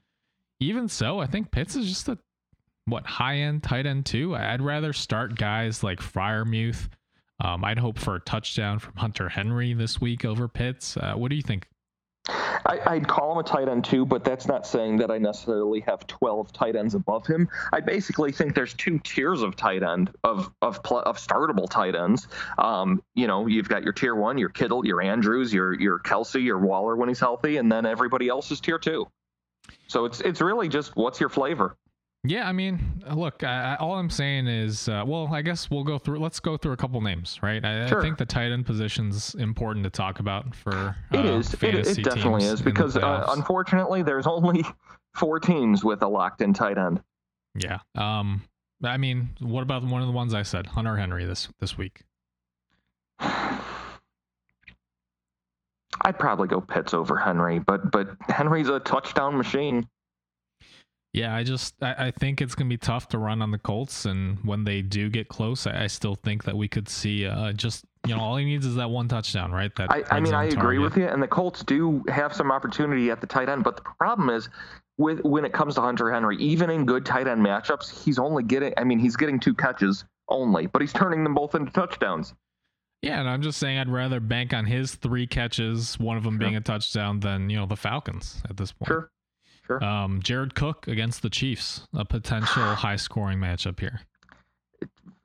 even so, I think Pitts is just a what high end tight end too. I'd rather start guys like Freiermuth um, I'd hope for a touchdown from Hunter Henry this week over Pitts. Uh, what do you think?
I, would call him a tight end too, but that's not saying that I necessarily have 12 tight ends above him. I basically think there's two tiers of tight end of of of startable tight ends. Um, you know, you've got your tier one, your Kittle, your Andrews, your your Kelce, your Waller when he's healthy, and then everybody else is tier two. So it's it's really just what's your flavor.
Yeah, I mean, look, I, all I'm saying is, uh, well, I guess we'll go through. Let's go through a couple names, right? I, sure. I think the tight end position's important to talk about for. Uh,
it is. It, it definitely is because uh, unfortunately, there's only [LAUGHS] four teams with a locked-in tight end.
Yeah. Um. I mean, what about one of the ones I said, Hunter Henry this this week? [SIGHS]
I'd probably go Pitts over Henry, but but Henry's a touchdown machine.
Yeah, I just I, I, think it's gonna be tough to run on the Colts, and when they do get close, I, I still think that we could see uh, just you know all he needs is that one touchdown, right? That
I, I mean I agree with you, and the Colts do have some opportunity at the tight end, but the problem is with when it comes to Hunter Henry, even in good tight end matchups, he's only getting I mean he's getting two catches only, but he's turning them both into touchdowns.
Yeah, and I'm just saying I'd rather bank on his three catches, one of them sure. being a touchdown, than you know the Falcons at this point.
Sure.
Sure. Um, Jared Cook against the Chiefs, a potential [SIGHS] high scoring matchup here.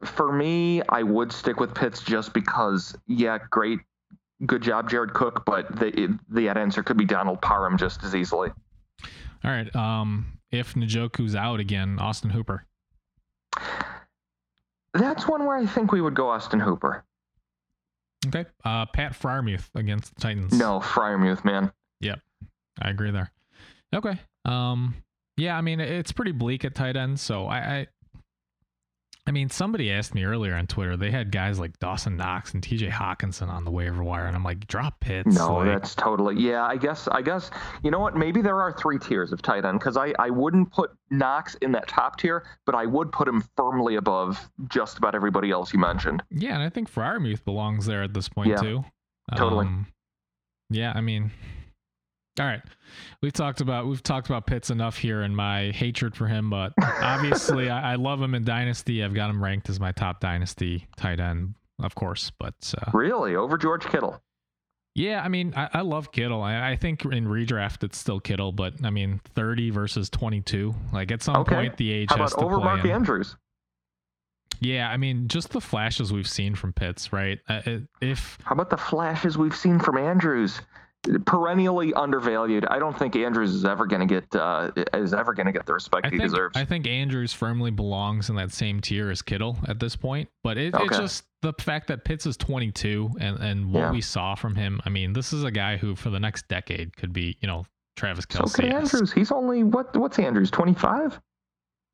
For me, I would stick with Pitts just because, yeah, great, good job, Jared Cook, but the the answer could be Donald Parham just as easily.
All right. Um, if Njoku's out again, Austin Hooper.
That's one where I think we would go Austin Hooper.
Okay. Uh, Pat Freiermuth against the Titans.
No, Freiermuth, man.
Yep. I agree there. Okay. Um, Yeah, I mean it's pretty bleak at tight end, so I, I I mean, somebody asked me earlier on Twitter. They had guys like Dawson Knox and T.J. Hockenson on the waiver wire, and I'm like, drop Pitts.
No,
like,
that's totally. Yeah, I guess. I guess you know what? Maybe there are three tiers of tight end because I I wouldn't put Knox in that top tier, but I would put him firmly above just about everybody else you mentioned.
Yeah, and I think Freiermuth belongs there at this point
Yeah,
too.
totally.
Um, yeah, I mean, all right. We've talked about we've talked about Pitts enough here and my hatred for him, but obviously [LAUGHS] I, I love him in Dynasty. I've got him ranked as my top Dynasty tight end, of course. But uh,
Really, over George Kittle.
yeah, I mean, I, I love Kittle. I, I think in redraft it's still Kittle, but I mean, 30 versus 22. Like at some
Okay.
point, the age
How
has
about
to
over
play
Mark
in.
Andrews?
Yeah, I mean, just the flashes we've seen from Pitts, right? Uh, if
How about the flashes we've seen from Andrews? Perennially undervalued. I don't think Andrews is ever going to get uh, is ever going to get the respect
I
he
think
deserves.
I think Andrews firmly belongs in that same tier as Kittle at this point. But it, it's just the fact that Pitts is 22 and and what
Yeah.
we saw from him. I mean, this is a guy who for the next decade could be, you know, Travis
so
Kelce.
could Andrews. He's only what? What's Andrews? Twenty five.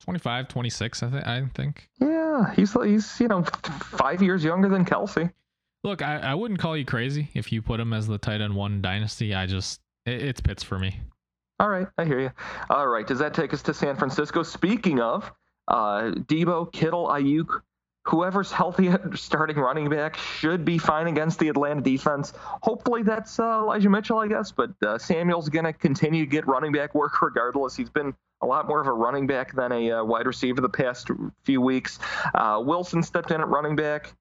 25, 26, I think. I think.
Yeah, he's he's you know five years younger than Kelce.
Look, I, I wouldn't call you crazy if you put him as the tight end one dynasty. I just it, it's Pitts for me.
All right, I hear you. All right, does that take us to San Francisco? Speaking of, uh, Debo, Kittle, Aiyuk, whoever's healthy [LAUGHS] starting running back should be fine against the Atlanta defense. Hopefully that's uh, Elijah Mitchell, I guess, but uh, Samuel's going to continue to get running back work [LAUGHS] regardless. He's been a lot more of a running back than a uh, wide receiver the past few weeks. Uh, Wilson stepped in at running back.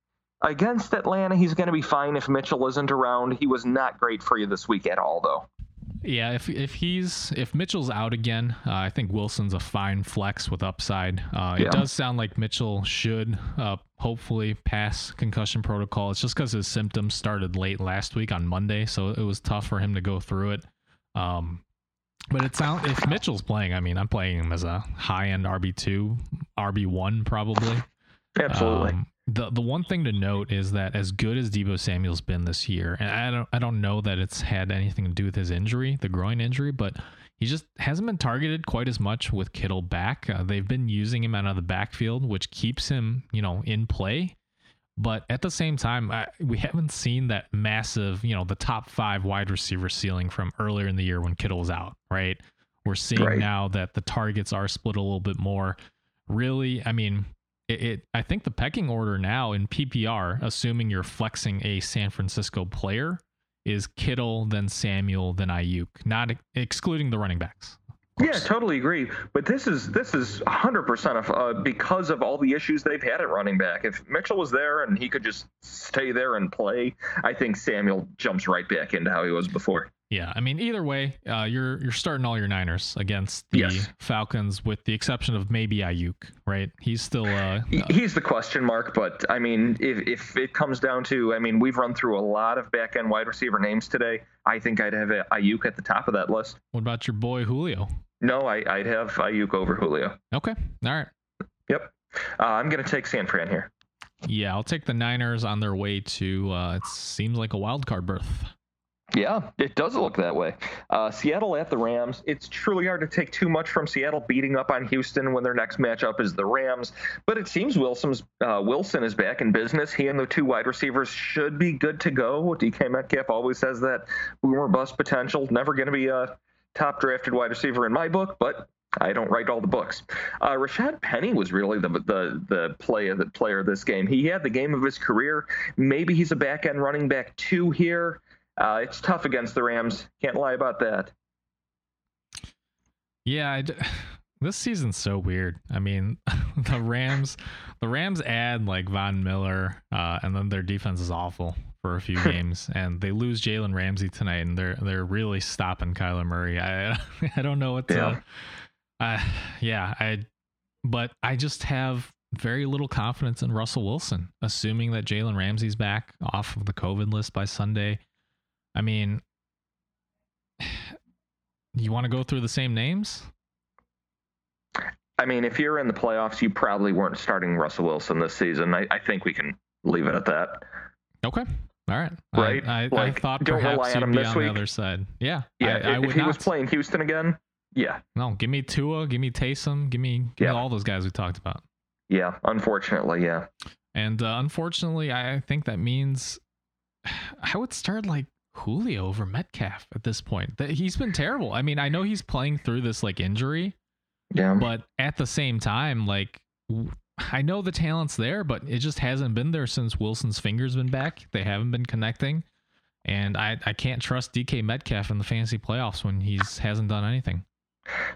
Against Atlanta, he's going to be fine if Mitchell isn't around. He was not great for you this week at all, though.
Yeah, if if he's if Mitchell's out again, uh, I think Wilson's a fine flex with upside. Uh,
Yeah.
It does sound like Mitchell should uh, hopefully pass concussion protocol. It's just because his symptoms started late last week on Monday, so it was tough for him to go through it. Um, but it sounds if Mitchell's playing, I mean, I'm playing him as a high end RB two, RB one probably.
Absolutely.
Um, the the one thing to note is that as good as Debo Samuel's been this year, and I don't I don't know that it's had anything to do with his injury, the groin injury, but he just hasn't been targeted quite as much with Kittle back. Uh, they've been using him out of the backfield, which keeps him, you know, in play. But at the same time, I, we haven't seen that massive, you know, the top five wide receiver ceiling from earlier in the year when Kittle was out, right? We're seeing
Right.
now that the targets are split a little bit more. Really, I mean, it, it I think the pecking order now in PPR, assuming you're flexing a San Francisco player, is Kittle, then Samuel, then Aiyuk, not excluding the running backs.
Yeah, totally agree. But this is this is 100% of, uh, because of all the issues they've had at running back. If Mitchell was there and he could just stay there and play, I think Samuel jumps right back into how he was before.
Yeah, I mean, either way, uh, you're you're starting all your Niners against the
Yes.
Falcons, with the exception of maybe Aiyuk, right? He's still uh,
He- He's the question mark, but I mean, if, if it comes down to, I mean, we've run through a lot of back end wide receiver names today. I think I'd have Aiyuk at the top of that list.
what about your boy Julio?
No, I, I'd have Aiyuk over Julio.
Okay, all right.
Yep. Uh, I'm going to take San Fran here.
Yeah, I'll take the Niners on their way to. Uh, it seems like a wild card berth.
Yeah, it does look that way. Uh, Seattle at the Rams. It's truly hard to take too much from Seattle beating up on Houston when their next matchup is the Rams. But it seems Wilson's uh, Wilson is back in business. He and the two wide receivers should be good to go. DK Metcalf always says that boomer bust potential. Never going to be a top drafted wide receiver in my book, but I don't write all the books. Uh, Rashaad Penny was really the the the play of the player of this game. He had the game of his career. Maybe he's a back end running back two here. Uh, it's tough against the Rams. Can't lie about that.
Yeah, I d [SIGHS] this season's so weird. I mean, [LAUGHS] the Rams, the Rams add like Von Miller, uh, and then their defense is awful for a few [LAUGHS] games, and they lose Jalen Ramsey tonight, and they're they're really stopping Kyler Murray. I [LAUGHS] I don't know what to.
Yeah. [SIGHS]
Uh, yeah, I, but I just have very little confidence in Russell Wilson, assuming that Jalen Ramsey's back off of the COVID list by Sunday. I mean, [SIGHS] you want to go through the same names?
I mean, if you're in the playoffs, you probably weren't starting Russell Wilson this season. I, I think we can leave it at that.
Okay. All right.
Right?
I, I, I thought
don't
perhaps
rely on
you'd
him
be
this
on the
week.
other side. Yeah.
Yeah,
I,
if
would
he
not.
was playing Houston again, Yeah.
No, give me Tua, give me Taysom, give me, give
Yeah.
me all those guys we talked about.
Yeah. Unfortunately, yeah.
And uh, unfortunately, I think that means [SIGHS] I would start like Julio over Metcalf at this point. That he's been terrible. I mean, I know he's playing through this like injury,
Yeah.
but at the same time, like I know the talent's there, but it just hasn't been there since Wilson's fingers been back. They haven't been connecting, and I I can't trust DK Metcalf in the fantasy playoffs when he's hasn't done anything.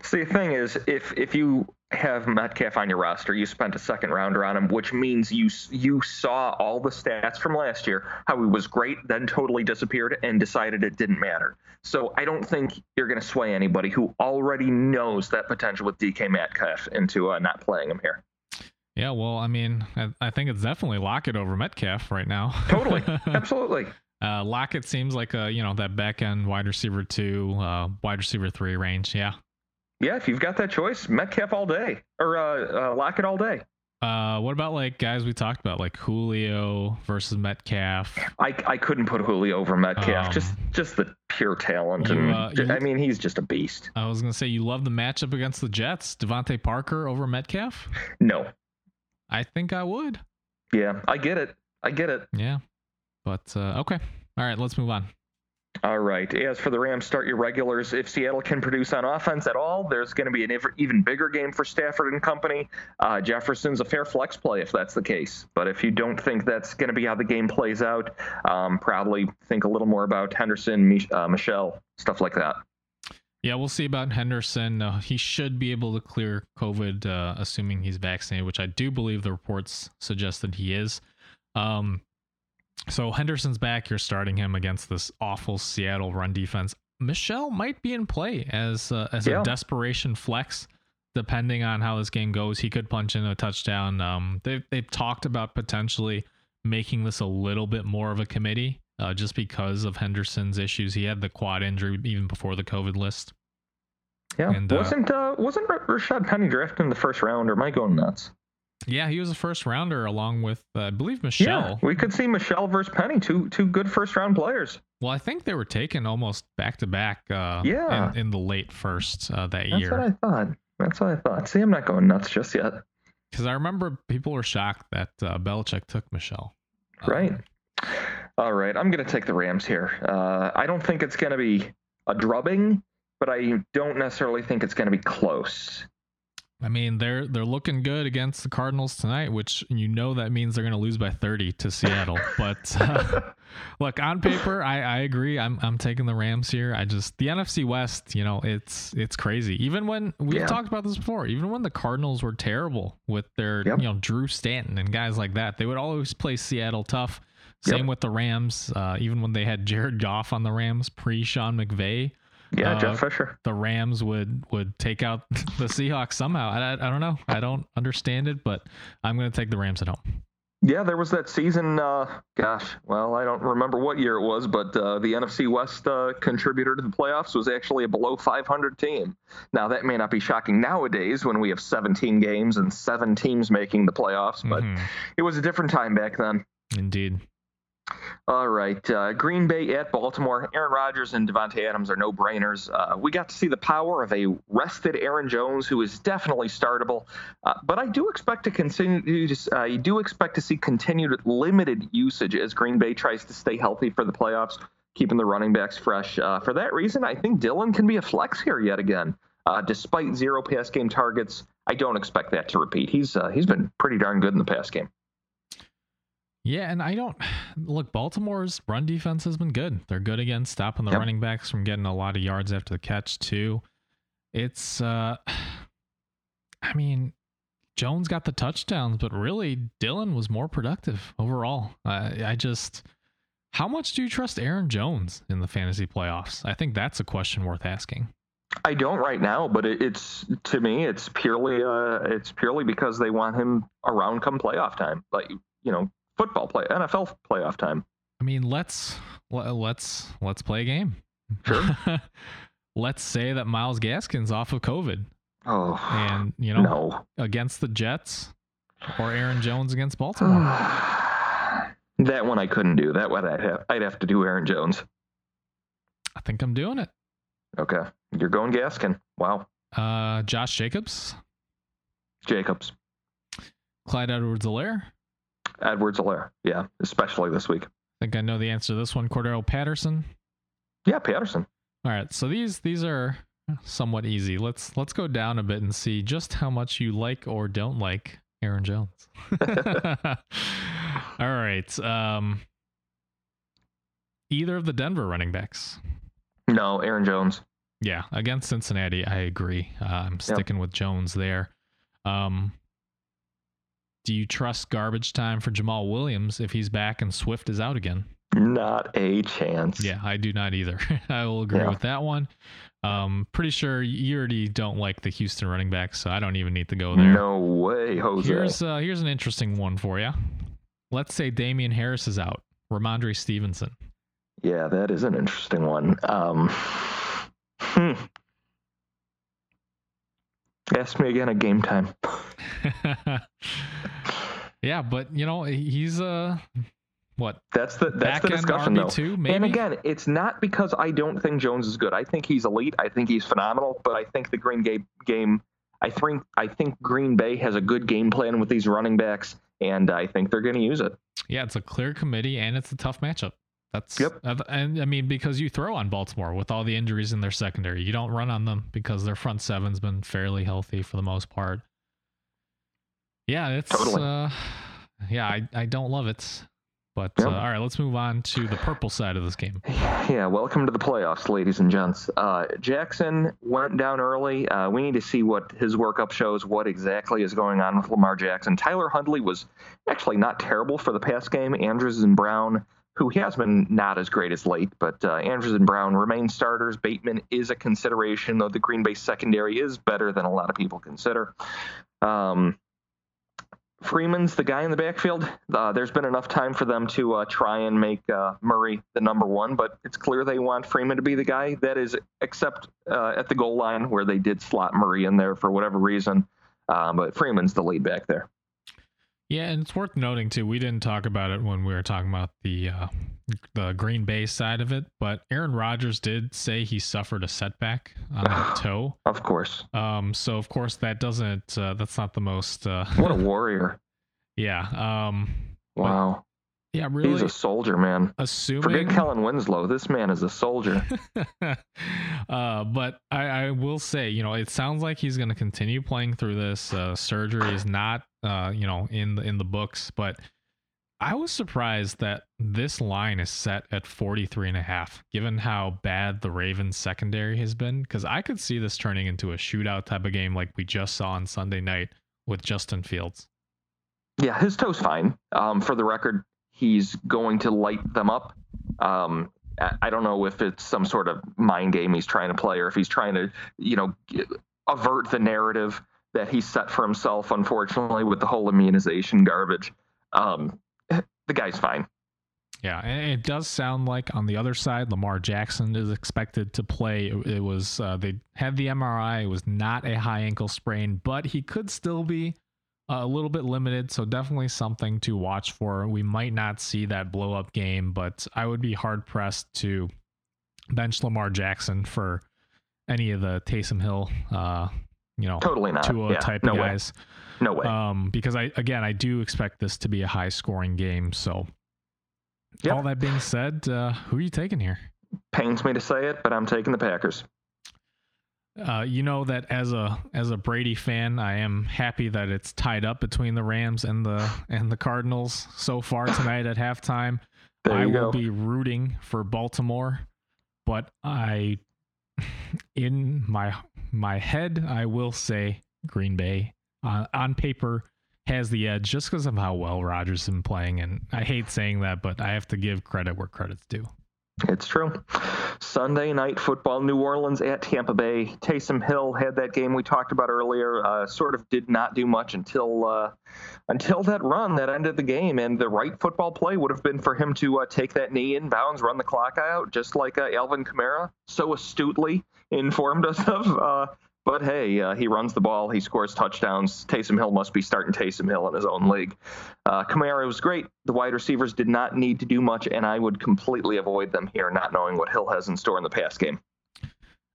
See, the thing is, if if you have Metcalf on your roster, you spent a second rounder on him, which means you you saw all the stats from last year, how he was great, then totally disappeared, and decided it didn't matter. So I don't think you're going to sway anybody who already knows that potential with DK Metcalf into uh, not playing him here.
Yeah, well, I mean, I, I think it's definitely Lockett over Metcalf right now.
Totally, [LAUGHS] absolutely.
Uh, Lockett seems like a you know that back end wide receiver two, uh, wide receiver three range. Yeah.
Yeah, if you've got that choice, Metcalf all day or uh, uh, Lockett all day.
Uh, what about like guys we talked about, like Julio versus Metcalf?
I, I couldn't put Julio over Metcalf.
Um,
just just the pure talent,
you,
and
uh,
ju-
you-
I mean he's just a beast.
I was gonna say you love the matchup against the Jets, DeVante Parker over Metcalf.
No,
I think I would.
yeah, I get it. I get it.
Yeah, but uh, okay. All right, let's move on.
All right. As for the Rams, start your regulars. If Seattle can produce on offense at all, there's going to be an even bigger game for Stafford and company. Uh, Jefferson's a fair flex play if that's the case. But if you don't think that's going to be how the game plays out, um, probably think a little more about Henderson, Mich- uh, Michel, stuff like that.
Yeah, we'll see about Henderson. Uh, he should be able to clear COVID, uh, assuming he's vaccinated, which I do believe the reports suggest that he is. Um, so Henderson's back. You're starting him against this awful Seattle run defense. Michel might be in play as uh, as
Yeah.
a desperation flex, depending on how this game goes. He could punch in a touchdown. Um, they've they've talked about potentially making this a little bit more of a committee, uh, just because of Henderson's issues. He had the quad injury even before the COVID list.
Yeah.
And, uh,
wasn't uh, wasn't Rashaad Penny drafted in the first round, or am I going nuts?
Yeah, he was a first rounder along with, uh, I believe,
Michel.
Yeah,
we could see Michel versus Penny, two two good first round players.
Well, I think they were taken almost back to back. uh,
Yeah.
in, in the late first uh, that year.
That's what. I thought. That's what I thought. See, I'm not going nuts just yet.
Because I remember people were shocked that uh, Belichick took Michel. Uh,
Right. All right. I'm going to take the Rams here. Uh, I don't think it's going to be a drubbing, but I don't necessarily think it's going to be close.
I mean, they're they're looking good against the Cardinals tonight, which you know that means they're going to lose by 30 to Seattle. [LAUGHS] but uh, look, on paper, I, I agree. I'm I'm taking the Rams here. I just the NFC West, you know, it's it's crazy. Even when we've
Yeah.
talked about this before, even when the Cardinals were terrible with their
Yep.
you know Drew Stanton and guys like that, they would always play Seattle tough. Same
Yep.
with the Rams. Uh, even when they had Jared Goff on the Rams pre Sean McVay,
Yeah,
Uh,
Jeff Fisher.
the Rams would would take out [LAUGHS] the Seahawks somehow. I, I, don't know. I don't understand it, but I'm going to take the Rams at home.
Yeah, there was that season. Uh, gosh, well, I don't remember what year it was, but uh, the NFC West uh, contributor to the playoffs was actually a below 500 team. Now, that may not be shocking nowadays when we have 17 games and seven teams making the playoffs, but
Mhm.
it was a different time back then.
Indeed.
All right. Uh, Green Bay at Baltimore. Aaron Rodgers and Davante Adams are no brainers. Uh, we got to see the power of a rested Aaron Jones, who is definitely startable. Uh, but I do expect to continue to, uh, do expect to see continued limited usage as Green Bay tries to stay healthy for the playoffs, keeping the running backs fresh. Uh, for that reason, I think Dillon can be a flex here yet again. Uh, despite zero pass game targets, I don't expect that to repeat. He's he's been pretty darn good in the pass game.
Yeah, and I don't [SIGHS] look. Baltimore's run defense has been good. They're good against stopping the
Yep.
running backs from getting a lot of yards after the catch too. It's, uh [SIGHS] I mean, Jones got the touchdowns, but really Dillon was more productive overall. I I just, how much do you trust Aaron Jones in the fantasy playoffs? I think that's a question worth asking.
I don't right now, but it, it's to me, it's purely uh, it's purely because they want him around come playoff time, like you know, football play, NFL playoff time.
I mean, let's let's let's play a game.
Sure. [LAUGHS]
let's say that Myles Gaskin's off of COVID,
Oh,
and you know,
no.
against the Jets or Aaron Jones against Baltimore. [SIGHS]
that one I couldn't do. That one I'd have I'd have to do Aaron Jones.
I think I'm doing it.
Okay, you're going Gaskin. Wow.
Uh, Josh Jacobs,
Jacobs.
Clyde Edwards-Helaire.
Edwards-Helaire. Yeah, especially this week.
I think I know the answer to this one. Cordarrelle Patterson.
Yeah, Patterson.
All right, so these these are somewhat easy. Let's let's go down a bit and see just how much you like or don't like Aaron Jones. [LAUGHS] All right. Um, either of the Denver running backs.
No, Aaron Jones.
Yeah, against Cincinnati, I agree. Uh, I'm sticking yep. with Jones there. Um, do you trust garbage time for Jamaal Williams if he's back and Swift is out again?
Not a chance.
Yeah, I do not either. [LAUGHS] I will agree yeah. with that one. Um, pretty sure you already don't like the Houston running backs, so I don't even need to go there.
No way, Jose.
Here's uh, here's an interesting one for you. Let's say Damien Harris is out. Rhamondre Stevenson.
Yeah, that is an interesting one. Um, [LAUGHS] hmm. Ask me again at game time. [LAUGHS]
yeah, but you know he's uh what?
That's the that's the discussion RB2, though.
Maybe?
And again, it's not because I don't think Jones is good. I think he's elite. I think he's phenomenal. But I think the Green game game. I think I think Green Bay has a good game plan with these running backs, and I think they're going to use it.
Yeah, it's a clear committee, and it's a tough matchup. That's
yep.
And I mean, because you throw on Baltimore with all the injuries in their secondary, you don't run on them because their front seven's been fairly healthy for the most part. Yeah, it's totally. uh, yeah, I I don't love it. But yep. uh, all right, let's move on to the purple side of this game. [LAUGHS]
Yeah, welcome to the playoffs, ladies and gents. Uh, Jackson went down early. Uh, we need to see what his workup shows, what exactly is going on with Lamar Jackson. Tyler Huntley was actually not terrible for the past game. Andrews and Brown who has been not as great as late, but uh, Andrews and Brown remain starters. Bateman is a consideration, though the Green Bay secondary is better than a lot of people consider. Um, Freeman's the guy in the backfield. Uh, there's been enough time for them to uh, try and make uh, Murray the number one, but it's clear they want Freeman to be the guy. That is, except uh, at the goal line where they did slot Murray in there for whatever reason. Uh, but Freeman's the lead back there.
Yeah, and it's worth noting too. We didn't talk about it when we were talking about the uh, the Green Bay side of it, but Aaron Rodgers did say he suffered a setback on a [SIGHS] toe.
Of course.
Um. So of course that doesn't. Uh, that's not the most. Uh,
what a warrior. [LAUGHS]
yeah. Um.
Wow.
Yeah, really.
He's a soldier, man.
Assuming
forget Kellen Winslow, this man is a soldier. [LAUGHS]
uh, but I, I, will say, you know, it sounds like he's going to continue playing through this. Uh, surgery is not, uh, you know, in the in the books. But I was surprised that this line is set at 43 and a half, given how bad the Ravens secondary has been. Because I could see this turning into a shootout type of game, like we just saw on Sunday night with Justin Fields.
Yeah, his toe's fine. Um, for the record, he's going to light them up. Um, I don't know if it's some sort of mind game he's trying to play or if he's trying to, you know, avert the narrative that he set for himself, unfortunately, with the whole immunization garbage. Um, the guy's fine.
Yeah, and it does sound like on the other side, Lamar Jackson is expected to play. It was uh, they had the MRI. It was not a high ankle sprain, but he could still be a little bit limited, so definitely something to watch for. We might not see that blow up game, but I would be hard pressed to bench Lamar Jackson for any of the Taysom Hill, uh, you know,
totally not
Tua yeah, type
no
guys.
Way. No way.
Um, because I again I do expect this to be a high scoring game. So, yep. all that being said, uh, who are you taking here?
Pains me to say it, but I'm taking the Packers.
Uh, you know that as a as a Brady fan, I am happy that it's tied up between the Rams and the and the Cardinals so far tonight at halftime. I will be rooting for Baltimore, but I [LAUGHS] in my my head I will say Green Bay uh, on paper has the edge just because of how well Rodgers has been playing, and I hate saying that, but I have to give credit where credit's due.
It's true. Sunday night football, New Orleans at Tampa Bay. Taysom Hill had that game we talked about earlier. Uh, sort of did not do much until uh, until that run that ended the game, and the right football play would have been for him to uh, take that knee in bounds, run the clock out, just like uh, Alvin Kamara so astutely informed us of uh, but hey, uh, he runs the ball, he scores touchdowns. Taysom Hill must be starting Taysom Hill in his own league. Uh, Kamara was great. The wide receivers did not need to do much, and I would completely avoid them here, not knowing what Hill has in store in the pass game.
I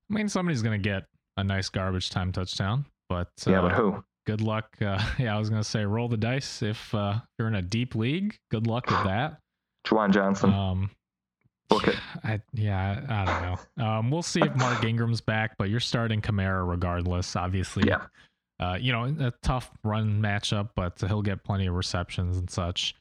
mean, somebody's going to get a nice garbage time touchdown. But
yeah,
uh,
but who?
good luck. Uh, [LAUGHS] yeah, I was gonna say roll the dice if uh, you're in a deep league. Good luck with [SIGHS] that.
Juwan Johnson.
Um, I yeah, I, I don't know. Um, we'll see if Mark Ingram's back, but you're starting Kamara regardless. Obviously,
Yeah.
Uh, you know, a tough run matchup, but he'll get plenty of receptions and such.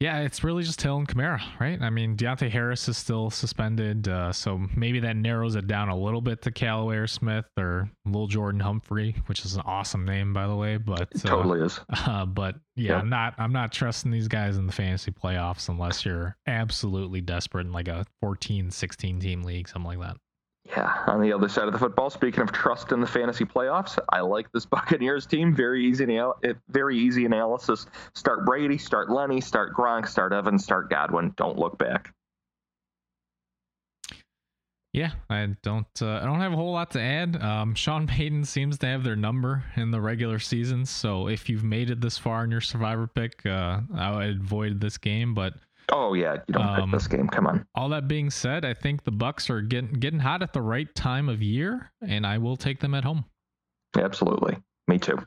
Yeah, it's really just Hill and Kamara, right? I mean, Deonte Harris is still suspended, uh, so maybe that narrows it down a little bit to Callaway or Smith or Lil Jordan Humphrey, which is an awesome name, by the way. But
It
uh,
totally is. [LAUGHS]
uh, but yeah,
Yeah.
I'm not I'm not trusting these guys in the fantasy playoffs unless you're absolutely desperate in like a 14, 16 team league, something like that.
Yeah, on the other side of the football, speaking of trust in the fantasy playoffs, I like this [LAUGHS] Buccaneers team. Very easy, very easy analysis. Start Brady, start Lenny, start Gronk, start Evans, start Godwin. Don't look back.
Yeah, I don't uh, I don't have a whole lot to add. Um, Sean Payton seems to have their number in the regular season, so if you've made it this far in your survivor pick, uh, I would avoid this game. But
Oh yeah, you don't
Um,
pick this game. Come on.
all that being said, I think the Bucks are getting getting hot at the right time of year, and I will take them at home.
Absolutely. Me too.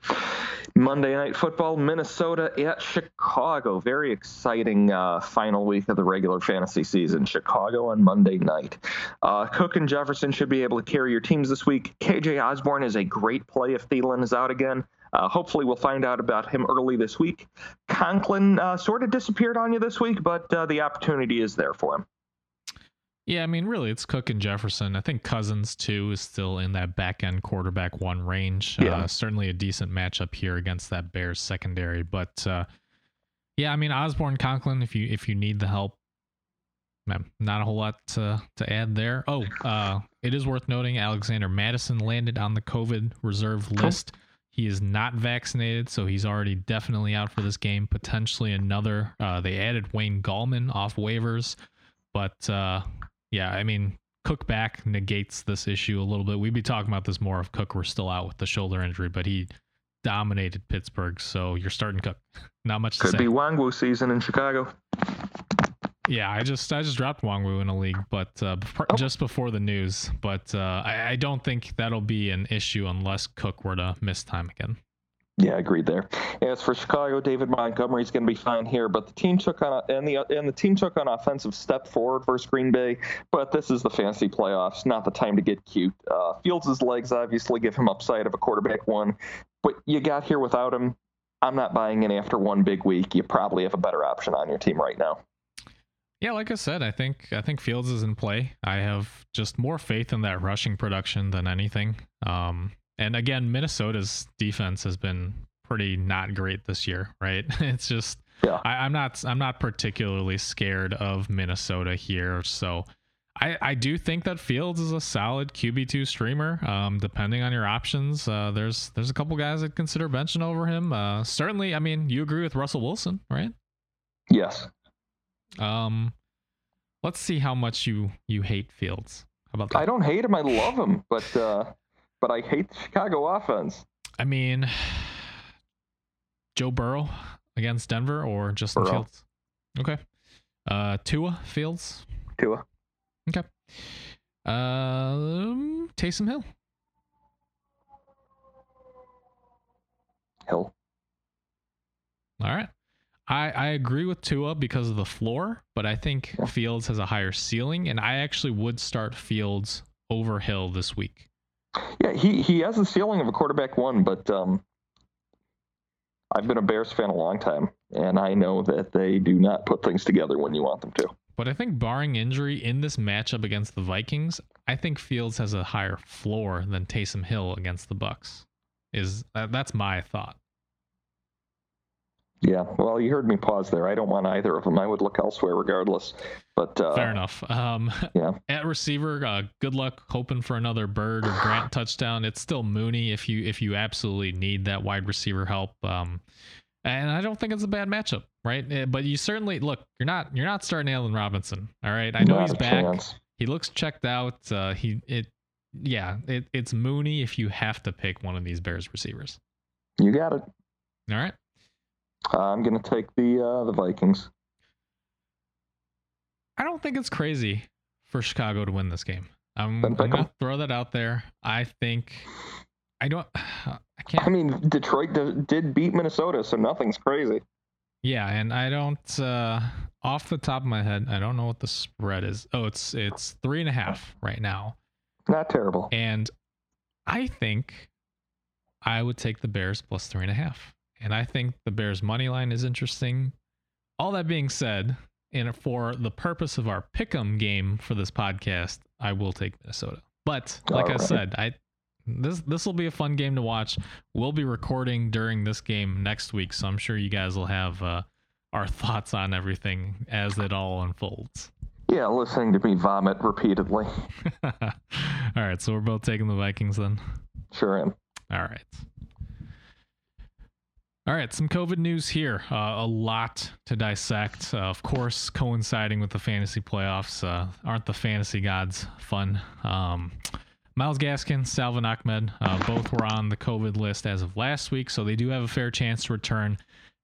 Monday Night Football, Minnesota at Chicago. Very exciting uh, final week of the regular fantasy season. Chicago on Monday night. Uh, Cook and Jefferson should be able to carry your teams this week. KJ Osborn is a great play if Thielen is out again. Uh, hopefully, we'll find out about him early this week. Conklin uh, sort of disappeared on you this week, but uh, the opportunity is there for him.
Yeah, I mean, really, it's Cook and Jefferson. I think Cousins too is still in that back end quarterback one range.
Yeah.
Uh, certainly a decent matchup here against that Bears secondary, but uh, yeah, I mean Osborn Conklin. If you if you need the help, not a whole lot to, to add there. Oh, uh, it is worth noting Alexander Mattison landed on the COVID reserve list. He is not vaccinated, so he's already definitely out for this game. Potentially another. Uh, they added Wayne Gallman off waivers, but uh, yeah, I mean, Cook back negates this issue a little bit. We'd be talking about this more if Cook were still out with the shoulder injury, but he dominated Pittsburgh, so you're starting Cook. [LAUGHS] Not much to
Could
say.
be Nwangwu season in Chicago.
Yeah, I just I just dropped Nwangwu in a league, but uh, before,
Oh.
just before the news. But uh, I, I don't think that'll be an issue unless Cook were to miss time again.
Yeah, agreed there. As for Chicago, David Montgomery's going to be fine here, but the team took on and the and the team took an offensive step forward versus Green Bay. But this is the fantasy playoffs, not the time to get cute. Uh, Fields' legs obviously give him upside of a quarterback one, but you got here without him. I'm not buying in after one big week. You probably have a better option on your team right now.
Yeah, like I said, I think I think Fields is in play. I have just more faith in that rushing production than anything. Um, and again, Minnesota's defense has been pretty not great this year, right? [LAUGHS] It's just
Yeah.
I, I'm not I'm not particularly scared of Minnesota here. So I, I do think that Fields is a solid QB two streamer. Um, depending on your options, uh, there's there's a couple guys I'd consider benching over him. Uh, certainly, I mean, you agree with Russell Wilson, right?
Yes.
Um, let's see how much you you hate Fields. How about that?
I don't hate him. I love him, but uh, but I hate the Chicago offense.
I mean, Joe Burrow against Denver or Justin
Burrow.
Fields? Okay. Uh, Tua Fields.
Tua.
Okay. Um, Taysom Hill.
Hill.
All right. I, I agree with Tua because of the floor, but I think Fields has a higher ceiling, and I actually would start Fields over Hill this week.
Yeah, he, he has the ceiling of a quarterback one, but um, I've been a Bears fan a long time, and I know that they do not put things together when you want them to.
But I think barring injury in this matchup against the Vikings, I think Fields has a higher floor than Taysom Hill against the Bucks. Is that, that's my thought.
Yeah, well, you heard me pause there. I don't want either of them. I would look elsewhere regardless. But uh,
Fair enough. Um, [LAUGHS]
Yeah.
at receiver, uh, good luck hoping for another Byrd or Grant touchdown. It's still Mooney if you if you absolutely need that wide receiver help. Um, and I don't think it's a bad matchup, right? Eh, But you certainly look. You're not you're not starting Allen Robinson. All right, I know
not
he's back.
chance.
He looks checked out. Uh, he it yeah. It, it's Mooney if you have to pick one of these Bears receivers.
You got it.
All right.
I'm going to take the uh, the Vikings.
I don't think it's crazy for Chicago to win this game. I'm, I'm gonna throw that out there. I think I don't. [SIGHS] I can't.
I mean, Detroit did beat Minnesota, so nothing's crazy.
Yeah, and I don't. uh Off the top of my head, I don't know what the spread is. Oh, it's it's three and a half right now.
Not terrible.
And I think I would take the Bears plus three and a half. And I think the Bears money line is interesting. All that being said, and for the purpose of our pick'em game for this podcast, I will take Minnesota. But like I said, I this this will be a fun game to watch. We'll be recording during this game next week, so I'm sure you guys will have uh, our thoughts on everything as it all unfolds.
Yeah, listening to me vomit repeatedly. [LAUGHS]
all right, so we're both taking the Vikings then.
Sure am.
All right. All right, some COVID news here. Uh, a lot to dissect. Uh, of course, coinciding with the fantasy playoffs. Uh, aren't the fantasy gods fun? Um, Myles Gaskin, Salvon Ahmed, uh, both were on the COVID list as of last week, so they do have a fair chance to return.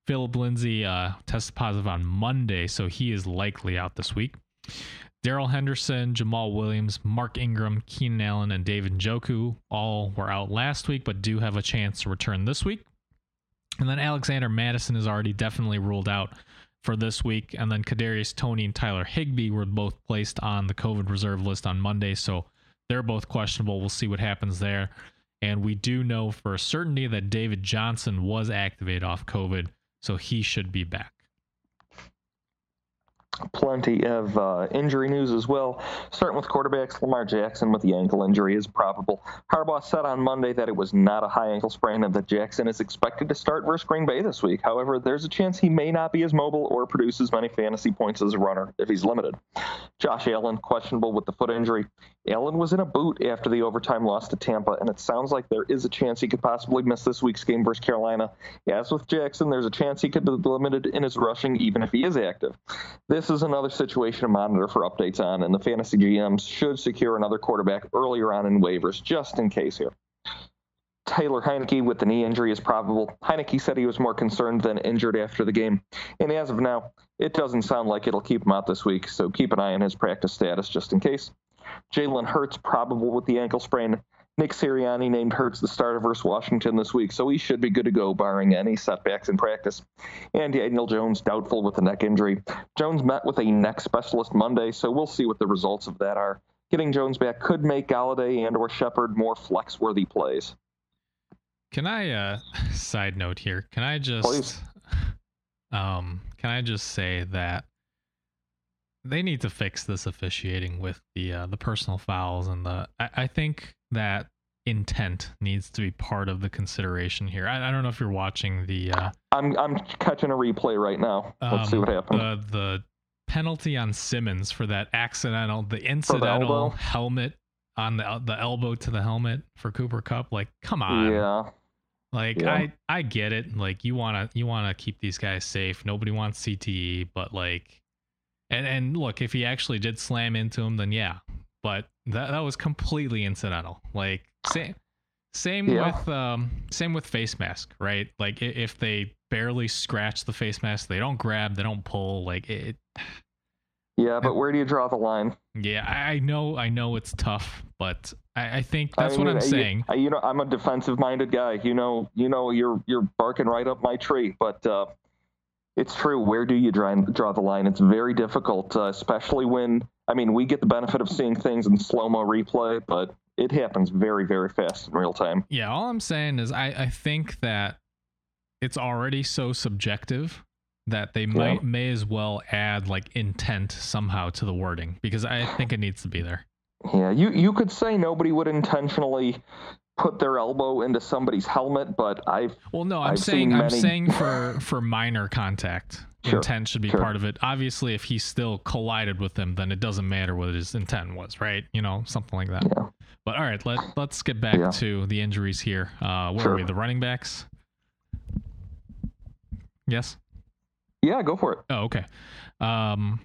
Philip Lindsay uh, tested positive on Monday, so he is likely out this week. Darrell Henderson, Jamaal Williams, Mark Ingram, Keenan Allen, and David Njoku all were out last week, but do have a chance to return this week. And then Alexander Mattison is already definitely ruled out for this week. And then Kadarius Toney and Tyler Higbee were both placed on the COVID reserve list on Monday, so they're both questionable. We'll see what happens there. And we do know for a certainty that David Johnson was activated off COVID, so he should be back
plenty of uh, injury news as well. Starting with quarterbacks, Lamar Jackson with the ankle injury is probable. Harbaugh said on Monday that it was not a high ankle sprain and that Jackson is expected to start versus Green Bay this week. However, there's a chance he may not be as mobile or produce as many fantasy points as a runner if he's limited. Josh Allen, questionable with the foot injury. Allen was in a boot after the overtime loss to Tampa, and it sounds like there is a chance he could possibly miss this week's game versus Carolina. As with Jackson, there's a chance he could be limited in his rushing even if he is active. This is another situation to monitor for updates on, and the fantasy GMs should secure another quarterback earlier on in waivers just in case here. Taylor Heinicke with the knee injury is probable. Heinicke said he was more concerned than injured after the game. And as of now, it doesn't sound like it'll keep him out this week, so keep an eye on his practice status just in case. Jalen Hurts probable with the ankle sprain. Nick Sirianni named Hurts the starter versus Washington this week, so he should be good to go, barring any setbacks in practice. And Daniel Jones doubtful with a neck injury. Jones met with a neck specialist Monday, so we'll see what the results of that are. Getting Jones back could make Golladay and or Shepard more flex-worthy plays.
Can I uh [LAUGHS] side note here? Can I just Please. [LAUGHS] um can I just say that they need to fix this officiating with the uh, the personal fouls and the. I, I, think that intent needs to be part of the consideration here. I, I don't know if you're watching the. Uh,
I'm I'm catching a replay right now. Let's um, see what happens.
The the penalty on Simmons for that accidental, the incidental the helmet on the the elbow to the helmet for Cooper Kupp. Like, come on.
Yeah.
Like yeah. I I get it. Like you wanna you wanna keep these guys safe. Nobody wants CTE, but like and and look, if he actually did slam into him, then yeah. But that that was completely incidental. Like same same yeah. with um same with face mask, right? Like if they barely scratch the face mask, they don't grab, they don't pull. Like it.
Yeah, but where do you draw the line?
Yeah, I know, I know it's tough, but I, I think that's I mean, what I'm saying.
You, you know, I'm a defensive-minded guy. You know, you know, you're you're barking right up my tree, but uh, it's true. Where do you draw, draw the line? It's very difficult, uh, especially when, I mean, we get the benefit of seeing things in slow mo replay, but it happens very, very fast in real time.
Yeah, all I'm saying is I, I think that it's already so subjective that they might yeah. may as well add like intent somehow to the wording because I think it needs to be there.
Yeah, you you could say nobody would intentionally put their elbow into somebody's helmet, but I've
well, no, I'm
I've
saying. I'm saying for [LAUGHS] for minor contact, sure, intent should be sure. part of it. Obviously, if he still collided with them, then it doesn't matter what his intent was, right? You know, something like that. Yeah. But all right, let let's get back yeah. to the injuries here. Uh, where sure. are we? The running backs. Yes.
Yeah, go for it.
Oh, okay. Um,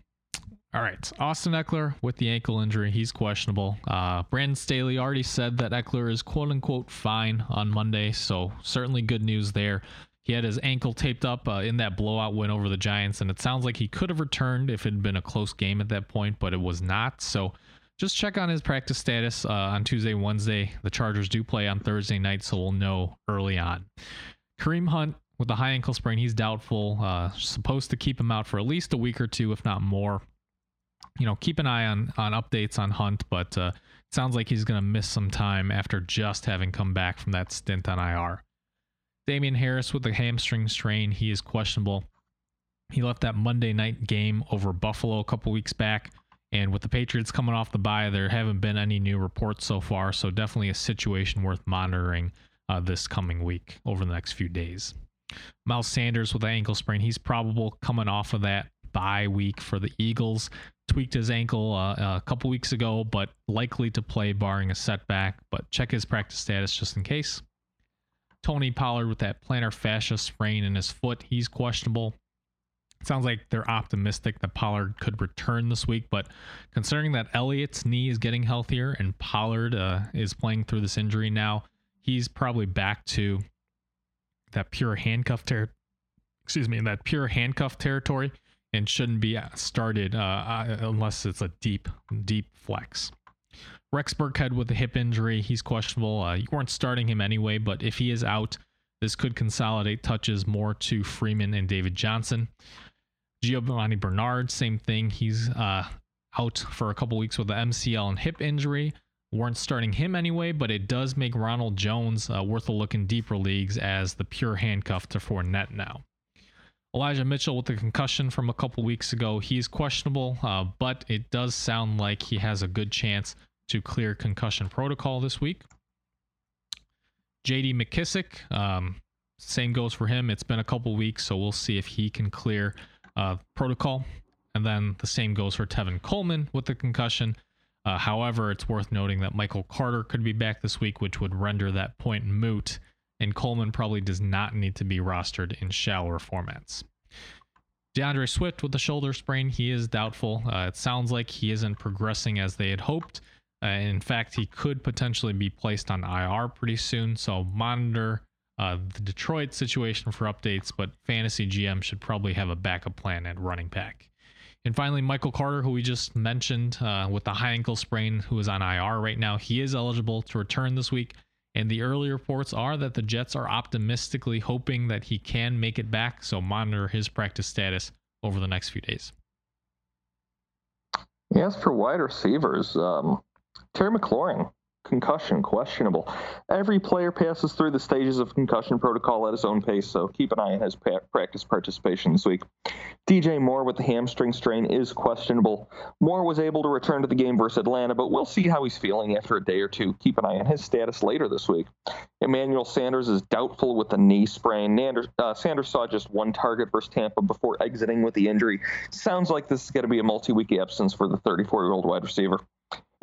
all right. Austin Ekeler with the ankle injury. He's questionable. Uh, Brandon Staley already said that Ekeler is quote unquote fine on Monday. So certainly good news there. He had his ankle taped up uh, in that blowout win over the Giants, and it sounds like he could have returned if it had been a close game at that point, but it was not. So just check on his practice status uh, on Tuesday, Wednesday. The Chargers do play on Thursday night, so we'll know early on. Kareem Hunt with the high ankle sprain, he's doubtful. Uh, supposed to keep him out for at least a week or two, if not more. You know, keep an eye on on updates on Hunt, but uh, sounds like he's going to miss some time after just having come back from that stint on IR. Damien Harris with the hamstring strain, he is questionable. He left that Monday night game over Buffalo a couple weeks back. And with the Patriots coming off the bye, there haven't been any new reports so far. So definitely a situation worth monitoring uh, this coming week over the next few days. Miles Sanders with the ankle sprain, he's probable coming off of that bye week for the Eagles. Tweaked his ankle uh, a couple weeks ago, but likely to play barring a setback. But check his practice status just in case. Tony Pollard with that plantar fascia sprain in his foot, he's questionable sounds like they're optimistic that Pollard could return this week, but considering that Elliott's knee is getting healthier and Pollard uh, is playing through this injury now, he's probably back to that pure handcuff ter- excuse me, that pure handcuff territory and shouldn't be started uh, uh, unless it's a deep, deep flex. Rex Burkhead with a hip injury, he's questionable. Uh, you weren't starting him anyway, but if he is out, this could consolidate touches more to Freeman and David Johnson. Giovani Bernard, same thing. He's uh, out for a couple weeks with the MCL and hip injury. Weren't starting him anyway, but it does make Ronald Jones uh, worth a look in deeper leagues as the pure handcuff to Fournette now. Elijah Mitchell with the concussion from a couple weeks ago, he's questionable, uh, but it does sound like he has a good chance to clear concussion protocol this week. JD McKissic, um, same goes for him. It's been a couple weeks, so we'll see if he can clear uh, protocol. And then the same goes for Tevin Coleman with the concussion. Uh, however, it's worth noting that Michael Carter could be back this week, which would render that point moot. And Coleman probably does not need to be rostered in shallower formats. DeAndre Swift with the shoulder sprain, he is doubtful. Uh, it sounds like he isn't progressing as they had hoped. Uh, in fact, he could potentially be placed on IR pretty soon. So monitor uh, the Detroit situation for updates, but fantasy GM should probably have a backup plan at running back. And finally, Michael Carter, who we just mentioned uh, with the high ankle sprain, who is on IR right now, he is eligible to return this week. And the early reports are that the Jets are optimistically hoping that he can make it back. So monitor his practice status over the next few days.
As for wide receivers, um, Terry McLaurin concussion questionable. Every player passes through the stages of concussion protocol at his own pace, so keep an eye on his practice participation this week. DJ Moore with the hamstring strain is questionable. Moore was able to return to the game versus Atlanta, but we'll see how he's feeling after a day or two. Keep an eye on his status later this week. Emmanuel Sanders is doubtful with the knee sprain. Nander, uh, Sanders saw just one target versus Tampa before exiting with the injury. Sounds like this is going to be a multi-week absence for the 34-year-old wide receiver.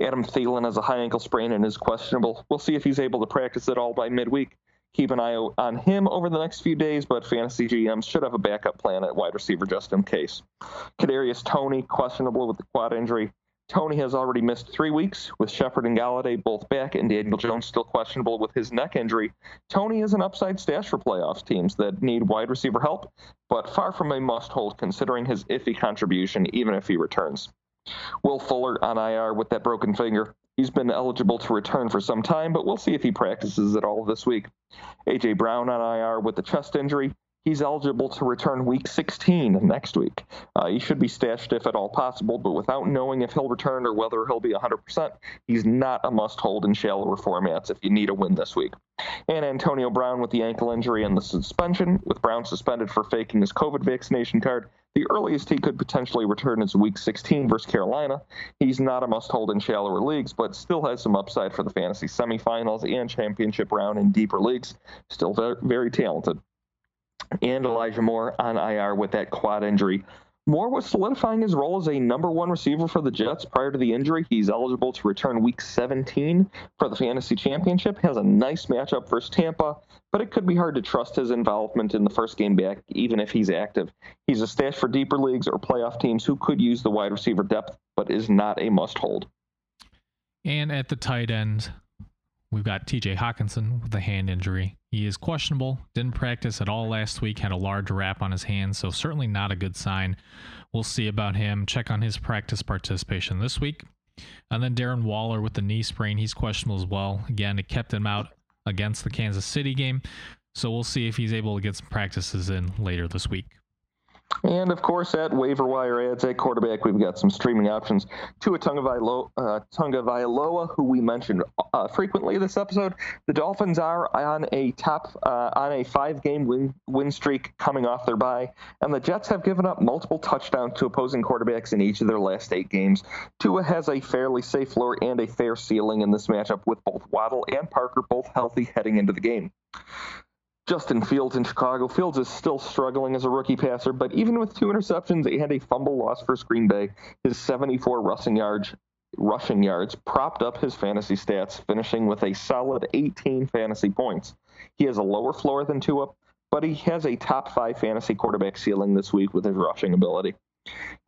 Adam Thielen has a high ankle sprain and is questionable. We'll see if he's able to practice at all by midweek. Keep an eye on him over the next few days, but fantasy GMs should have a backup plan at wide receiver just in case. Kadarius Toney questionable with the quad injury. Toney has already missed three weeks with Shepard and Golladay both back, and Daniel Jones still questionable with his neck injury. Toney is an upside stash for playoffs teams that need wide receiver help, but far from a must-hold considering his iffy contribution, even if he returns. Will Fuller on IR with that broken finger. He's been eligible to return for some time, but we'll see if he practices at all this week. A.J. Brown on IR with the chest injury. He's eligible to return week 16 next week. Uh, he should be stashed if at all possible, but without knowing if he'll return or whether he'll be 100%, he's not a must hold in shallower formats if you need a win this week. And Antonio Brown with the ankle injury and the suspension, with Brown suspended for faking his COVID vaccination card. The earliest he could potentially return is week 16 versus Carolina. He's not a must hold in shallower leagues, but still has some upside for the fantasy semifinals and championship round in deeper leagues. Still very talented and Elijah Moore on IR with that quad injury. Moore was solidifying his role as a number one receiver for the Jets prior to the injury. He's eligible to return week 17 for the fantasy championship. Has a nice matchup versus Tampa, but it could be hard to trust his involvement in the first game back, even if he's active. He's a stash for deeper leagues or playoff teams who could use the wide receiver depth, but is not a must hold.
And at the tight end, we've got TJ Hockenson with a hand injury. He is questionable, didn't practice at all last week, had a large wrap on his hand, so certainly not a good sign. We'll see about him. Check on his practice participation this week. And then Darren Waller with the knee sprain, he's questionable as well. Again, it kept him out against the Kansas City game. So we'll see if he's able to get some practices in later this week.
And of course, at waiver wire ads at quarterback, we've got some streaming options. Tua Tagovailoa, uh, who we mentioned uh, frequently this episode. The Dolphins are on a top uh, on a five-game win win streak coming off their bye, and the Jets have given up multiple touchdowns to opposing quarterbacks in each of their last eight games. Tua has a fairly safe floor and a fair ceiling in this matchup, with both Waddle and Parker both healthy heading into the game. Justin Fields in Chicago. Fields is still struggling as a rookie passer, but even with two interceptions and a fumble loss for Green Bay, his 74 rushing yards rushing yards propped up his fantasy stats, finishing with a solid 18 fantasy points. He has a lower floor than Tua, but he has a top five fantasy quarterback ceiling this week with his rushing ability.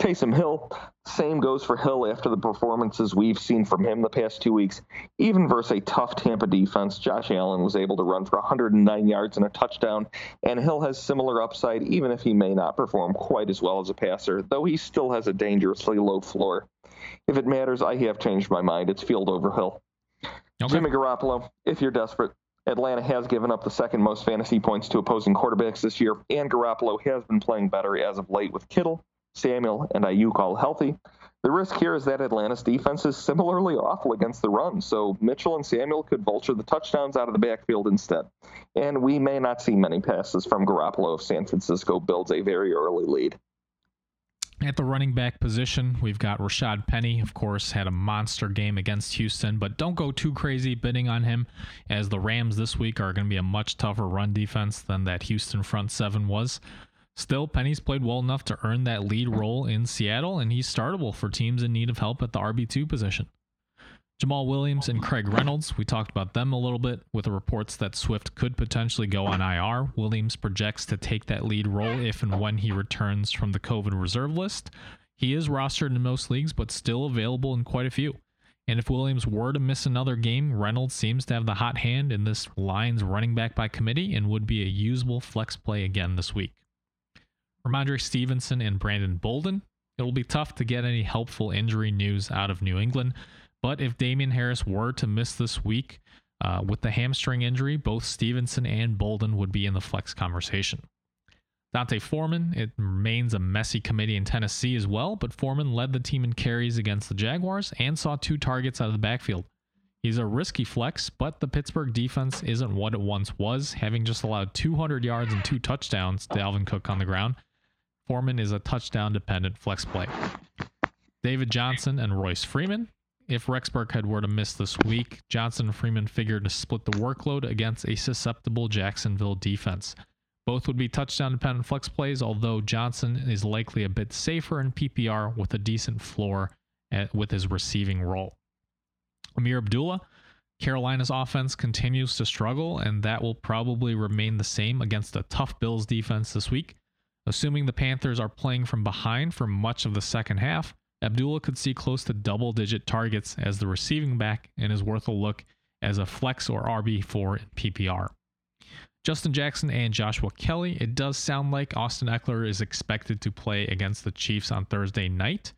Taysom Hill, same goes for Hill after the performances we've seen from him the past two weeks. Even versus a tough Tampa defense, Josh Allen was able to run for 109 yards and a touchdown, and Hill has similar upside, even if he may not perform quite as well as a passer, though he still has a dangerously low floor. If it matters, I have changed my mind. It's field over Hill. Okay. Jimmy Garoppolo, if you're desperate, Atlanta has given up the second most fantasy points to opposing quarterbacks this year, and Garoppolo has been playing better as of late with Kittle, Samuel, and Aiyuk all healthy. The risk here is that Atlanta's defense is similarly awful against the run, so Mitchell and Samuel could vulture the touchdowns out of the backfield instead. And we may not see many passes from Garoppolo if San Francisco builds a very early lead.
At the running back position, we've got Rashaad Penny, of course, had a monster game against Houston, but don't go too crazy bidding on him, as the Rams this week are going to be a much tougher run defense than that Houston front seven was. Still, Penny's played well enough to earn that lead role in Seattle, and he's startable for teams in need of help at the RB2 position. Jamaal Williams and Craig Reynolds, we talked about them a little bit with the reports that Swift could potentially go on IR. Williams projects to take that lead role if and when he returns from the COVID reserve list. He is rostered in most leagues, but still available in quite a few. And if Williams were to miss another game, Reynolds seems to have the hot hand in this Lions running back by committee and would be a usable flex play again this week. Rhamondre Stevenson and Brandon Bolden. It'll be tough to get any helpful injury news out of New England. But if Damien Harris were to miss this week uh, with the hamstring injury, both Stevenson and Bolden would be in the flex conversation. D'Onta Foreman, it remains a messy committee in Tennessee as well, but Foreman led the team in carries against the Jaguars and saw two targets out of the backfield. He's a risky flex, but the Pittsburgh defense isn't what it once was, having just allowed 200 yards and two touchdowns to Alvin Cook on the ground. Foreman is a touchdown dependent flex play. David Johnson and Royce Freeman, if Rex Burkhead were to miss this week, Johnson and Freeman figured to split the workload against a susceptible Jacksonville defense. Both would be touchdown dependent flex plays, although Johnson is likely a bit safer in PPR with a decent floor at, with his receiving role. Ameer Abdullah, Carolina's offense continues to struggle, and that will probably remain the same against a tough Bills defense this week. Assuming the Panthers are playing from behind for much of the second half, Abdullah could see close to double digit targets as the receiving back and is worth a look as a flex or RB4 in PPR. Justin Jackson and Joshua Kelley, it does sound like Austin Ekeler is expected to play against the Chiefs on Thursday night.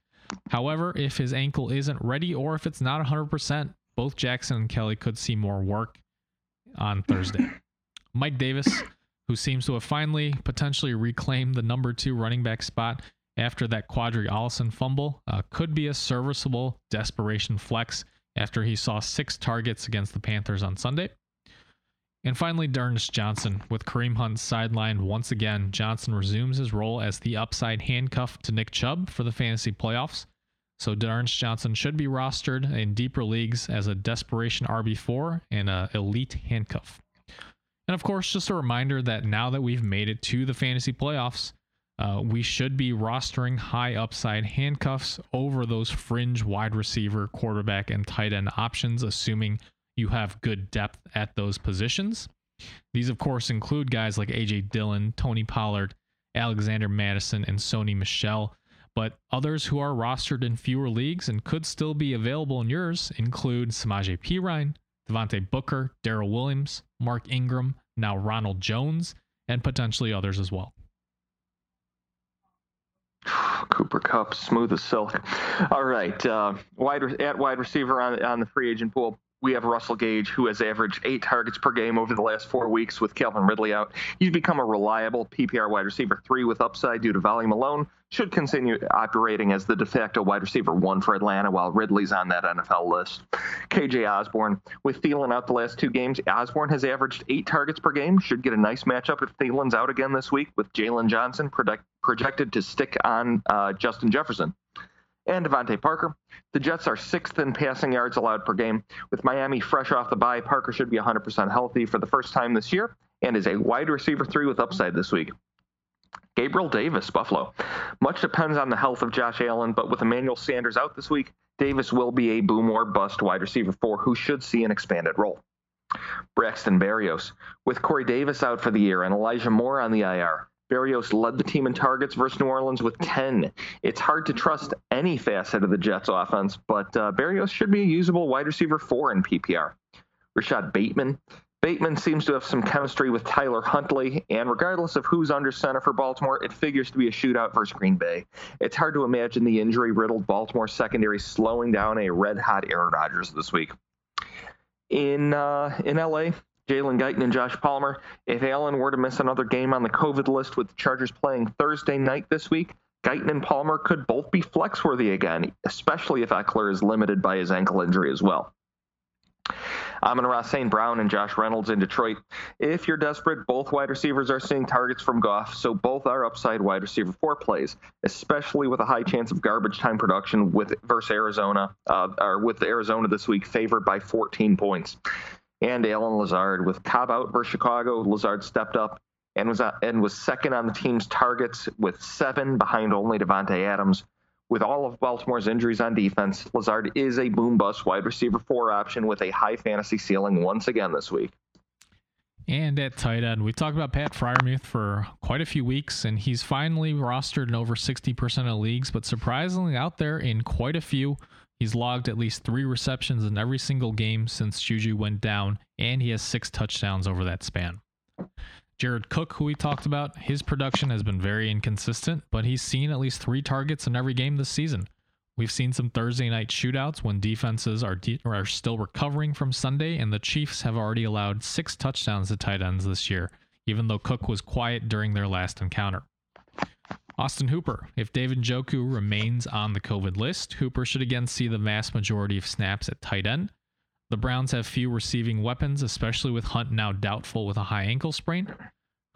However, if his ankle isn't ready or if it's not 100%, both Jackson and Kelley could see more work on Thursday. [LAUGHS] Mike Davis, who seems to have finally potentially reclaimed the number two running back spot, after that Qadree Ollison fumble uh, could be a serviceable desperation flex after he saw six targets against the Panthers on Sunday. And finally, D'Ernest Johnson. With Kareem Hunt sidelined once again, Johnson resumes his role as the upside handcuff to Nick Chubb for the fantasy playoffs. So D'Ernest Johnson should be rostered in deeper leagues as a desperation RB4 and an elite handcuff. And of course, just a reminder that now that we've made it to the fantasy playoffs, uh, we should be rostering high upside handcuffs over those fringe wide receiver, quarterback, and tight end options, assuming you have good depth at those positions. These, of course, include guys like AJ Dillon, Tony Pollard, Alexander Mattison, and Sony Michel. But others who are rostered in fewer leagues and could still be available in yours include Samaje Perine, Devontae Booker, Darrel Williams, Mark Ingram, now Ronald Jones, and potentially others as well. [SIGHS]
Cooper Kupp, smooth as silk. All right, uh, wide at wide receiver on on the free agent pool we have Russell Gage, who has averaged eight targets per game over the last four weeks with Calvin Ridley out. He's become a reliable PPR wide receiver three with upside due to volume alone. Should continue operating as the de facto wide receiver one for Atlanta while Ridley's on that NFL list. KJ Osborn, with Thielen out the last two games, Osborn has averaged eight targets per game. Should get a nice matchup if Thielen's out again this week with Jaylon Johnson project, projected to stick on uh, Justin Jefferson and DeVante Parker. The Jets are sixth in passing yards allowed per game. With Miami fresh off the bye, Parker should be 100% healthy for the first time this year and is a wide receiver three with upside this week. Gabriel Davis, Buffalo. Much depends on the health of Josh Allen, but with Emmanuel Sanders out this week, Davis will be a boom or bust wide receiver four who should see an expanded role. Braxton Berrios. With Corey Davis out for the year and Elijah Moore on the IR, Berrios led the team in targets versus New Orleans with 10. It's hard to trust any facet of the Jets offense, but uh, Berrios should be a usable wide receiver four in PPR. Rashod Bateman. Bateman seems to have some chemistry with Tyler Huntley, and regardless of who's under center for Baltimore, it figures to be a shootout versus Green Bay. It's hard to imagine the injury riddled Baltimore secondary slowing down a red hot Aaron Rodgers this week. In uh, in LA, Jalen Guyton and Josh Palmer. If Allen were to miss another game on the COVID list with the Chargers playing Thursday night this week, Guyton and Palmer could both be flex worthy again, especially if Ekeler is limited by his ankle injury as well. Amon-Ra St. Brown and Josh Reynolds in Detroit. If you're desperate, both wide receivers are seeing targets from Goff, so both are upside wide receiver four plays, especially with a high chance of garbage time production with versus Arizona, uh, or with Arizona this week favored by 14 points and Allen Lazard. With Cobb out versus Chicago, Lazard stepped up and was uh, and was second on the team's targets with seven behind only Davante Adams. With all of Baltimore's injuries on defense, Lazard is a boom bust wide receiver four option with a high fantasy ceiling once again this week.
And at tight end, we talked about Pat Freiermuth for quite a few weeks, and he's finally rostered in over 60% of leagues, but surprisingly out there in quite a few. He's logged at least three receptions in every single game since Juju went down, and he has six touchdowns over that span. Jared Cook, who we talked about, his production has been very inconsistent, but he's seen at least three targets in every game this season. We've seen some Thursday night shootouts when defenses are, de- are still recovering from Sunday, and the Chiefs have already allowed six touchdowns to tight ends this year, even though Cook was quiet during their last encounter. Austin Hooper. If David Njoku remains on the COVID list, Hooper should again see the vast majority of snaps at tight end. The Browns have few receiving weapons, especially with Hunt now doubtful with a high ankle sprain.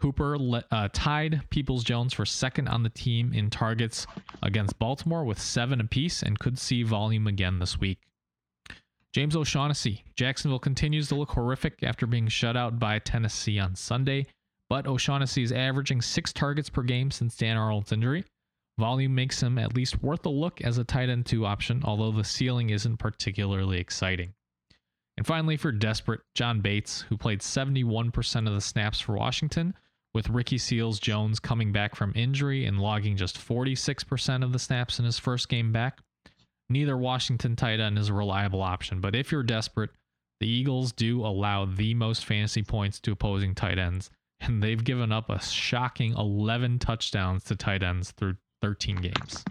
Hooper uh, tied Peoples Jones for second on the team in targets against Baltimore with seven apiece and could see volume again this week. James O'Shaughnessy. Jacksonville continues to look horrific after being shut out by Tennessee on Sunday but O'Shaughnessy is averaging six targets per game since Dan Arnold's injury. Volume makes him at least worth a look as a tight end two option, although the ceiling isn't particularly exciting. And finally, for desperate, John Bates, who played 71% of the snaps for Washington, with Ricky Seals Jones coming back from injury and logging just 46% of the snaps in his first game back. Neither Washington tight end is a reliable option, but if you're desperate, the Eagles do allow the most fantasy points to opposing tight ends, and they've given up a shocking 11 touchdowns to tight ends through 13 games.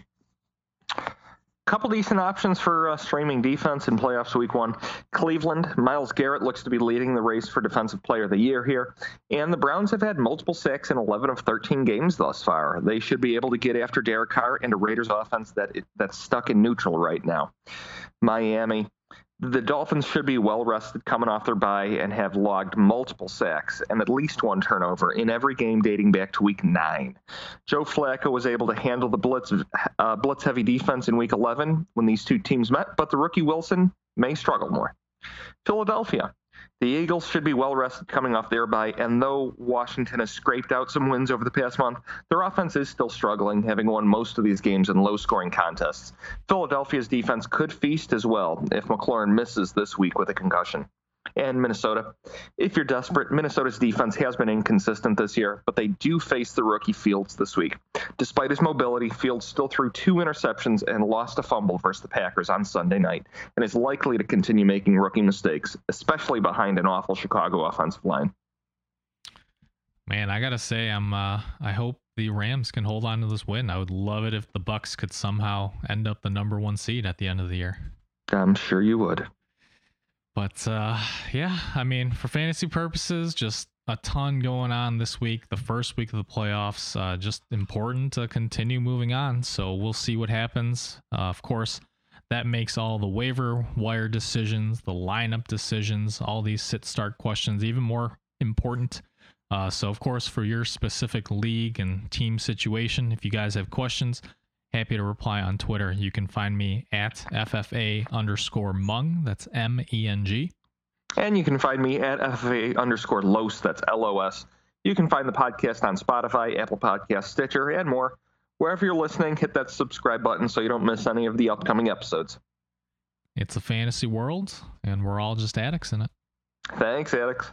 Couple decent options for uh, streaming defense in playoffs week one. Cleveland, Myles Garrett looks to be leading the race for Defensive Player of the Year here. And the Browns have had multiple sacks in 11 of 13 games thus far. They should be able to get after Derek Carr and a Raiders offense that that's stuck in neutral right now. Miami, the Dolphins should be well rested coming off their bye and have logged multiple sacks and at least one turnover in every game dating back to week nine. Joe Flacco was able to handle the blitz uh, blitz heavy defense in week 11 when these two teams met, but the rookie Wilson may struggle more. Philadelphia. The Eagles should be well rested coming off their bye, and though Washington has scraped out some wins over the past month, their offense is still struggling, having won most of these games in low scoring contests. Philadelphia's defense could feast as well if McLaurin misses this week with a concussion and Minnesota. If you're desperate, Minnesota's defense has been inconsistent this year, but they do face the rookie Fields this week. Despite his mobility, Fields still threw two interceptions and lost a fumble versus the Packers on Sunday night, and is likely to continue making rookie mistakes, especially behind an awful Chicago offensive line.
Man, I gotta say, I'm. Uh, I hope the Rams can hold on to this win. I would love it if the Bucks could somehow end up the number one seed at the end of the year.
I'm sure you would.
But uh, yeah, I mean, for fantasy purposes, just a ton going on this week. The first week of the playoffs, uh, just important to continue moving on. So we'll see what happens. Uh, of course, that makes all the waiver wire decisions, the lineup decisions, all these sit start questions even more important. Uh, so, of course, for your specific league and team situation, if you guys have questions, happy to reply on Twitter. You can find me at FFA underscore Meng. That's M E N G.
And you can find me at FFA underscore Los. That's L O S. You can find the podcast on Spotify, Apple Podcast, Stitcher, and more. Wherever you're listening, hit that subscribe button so you don't miss any of the upcoming episodes.
It's a fantasy world, and we're all just addicts in it.
Thanks, addicts.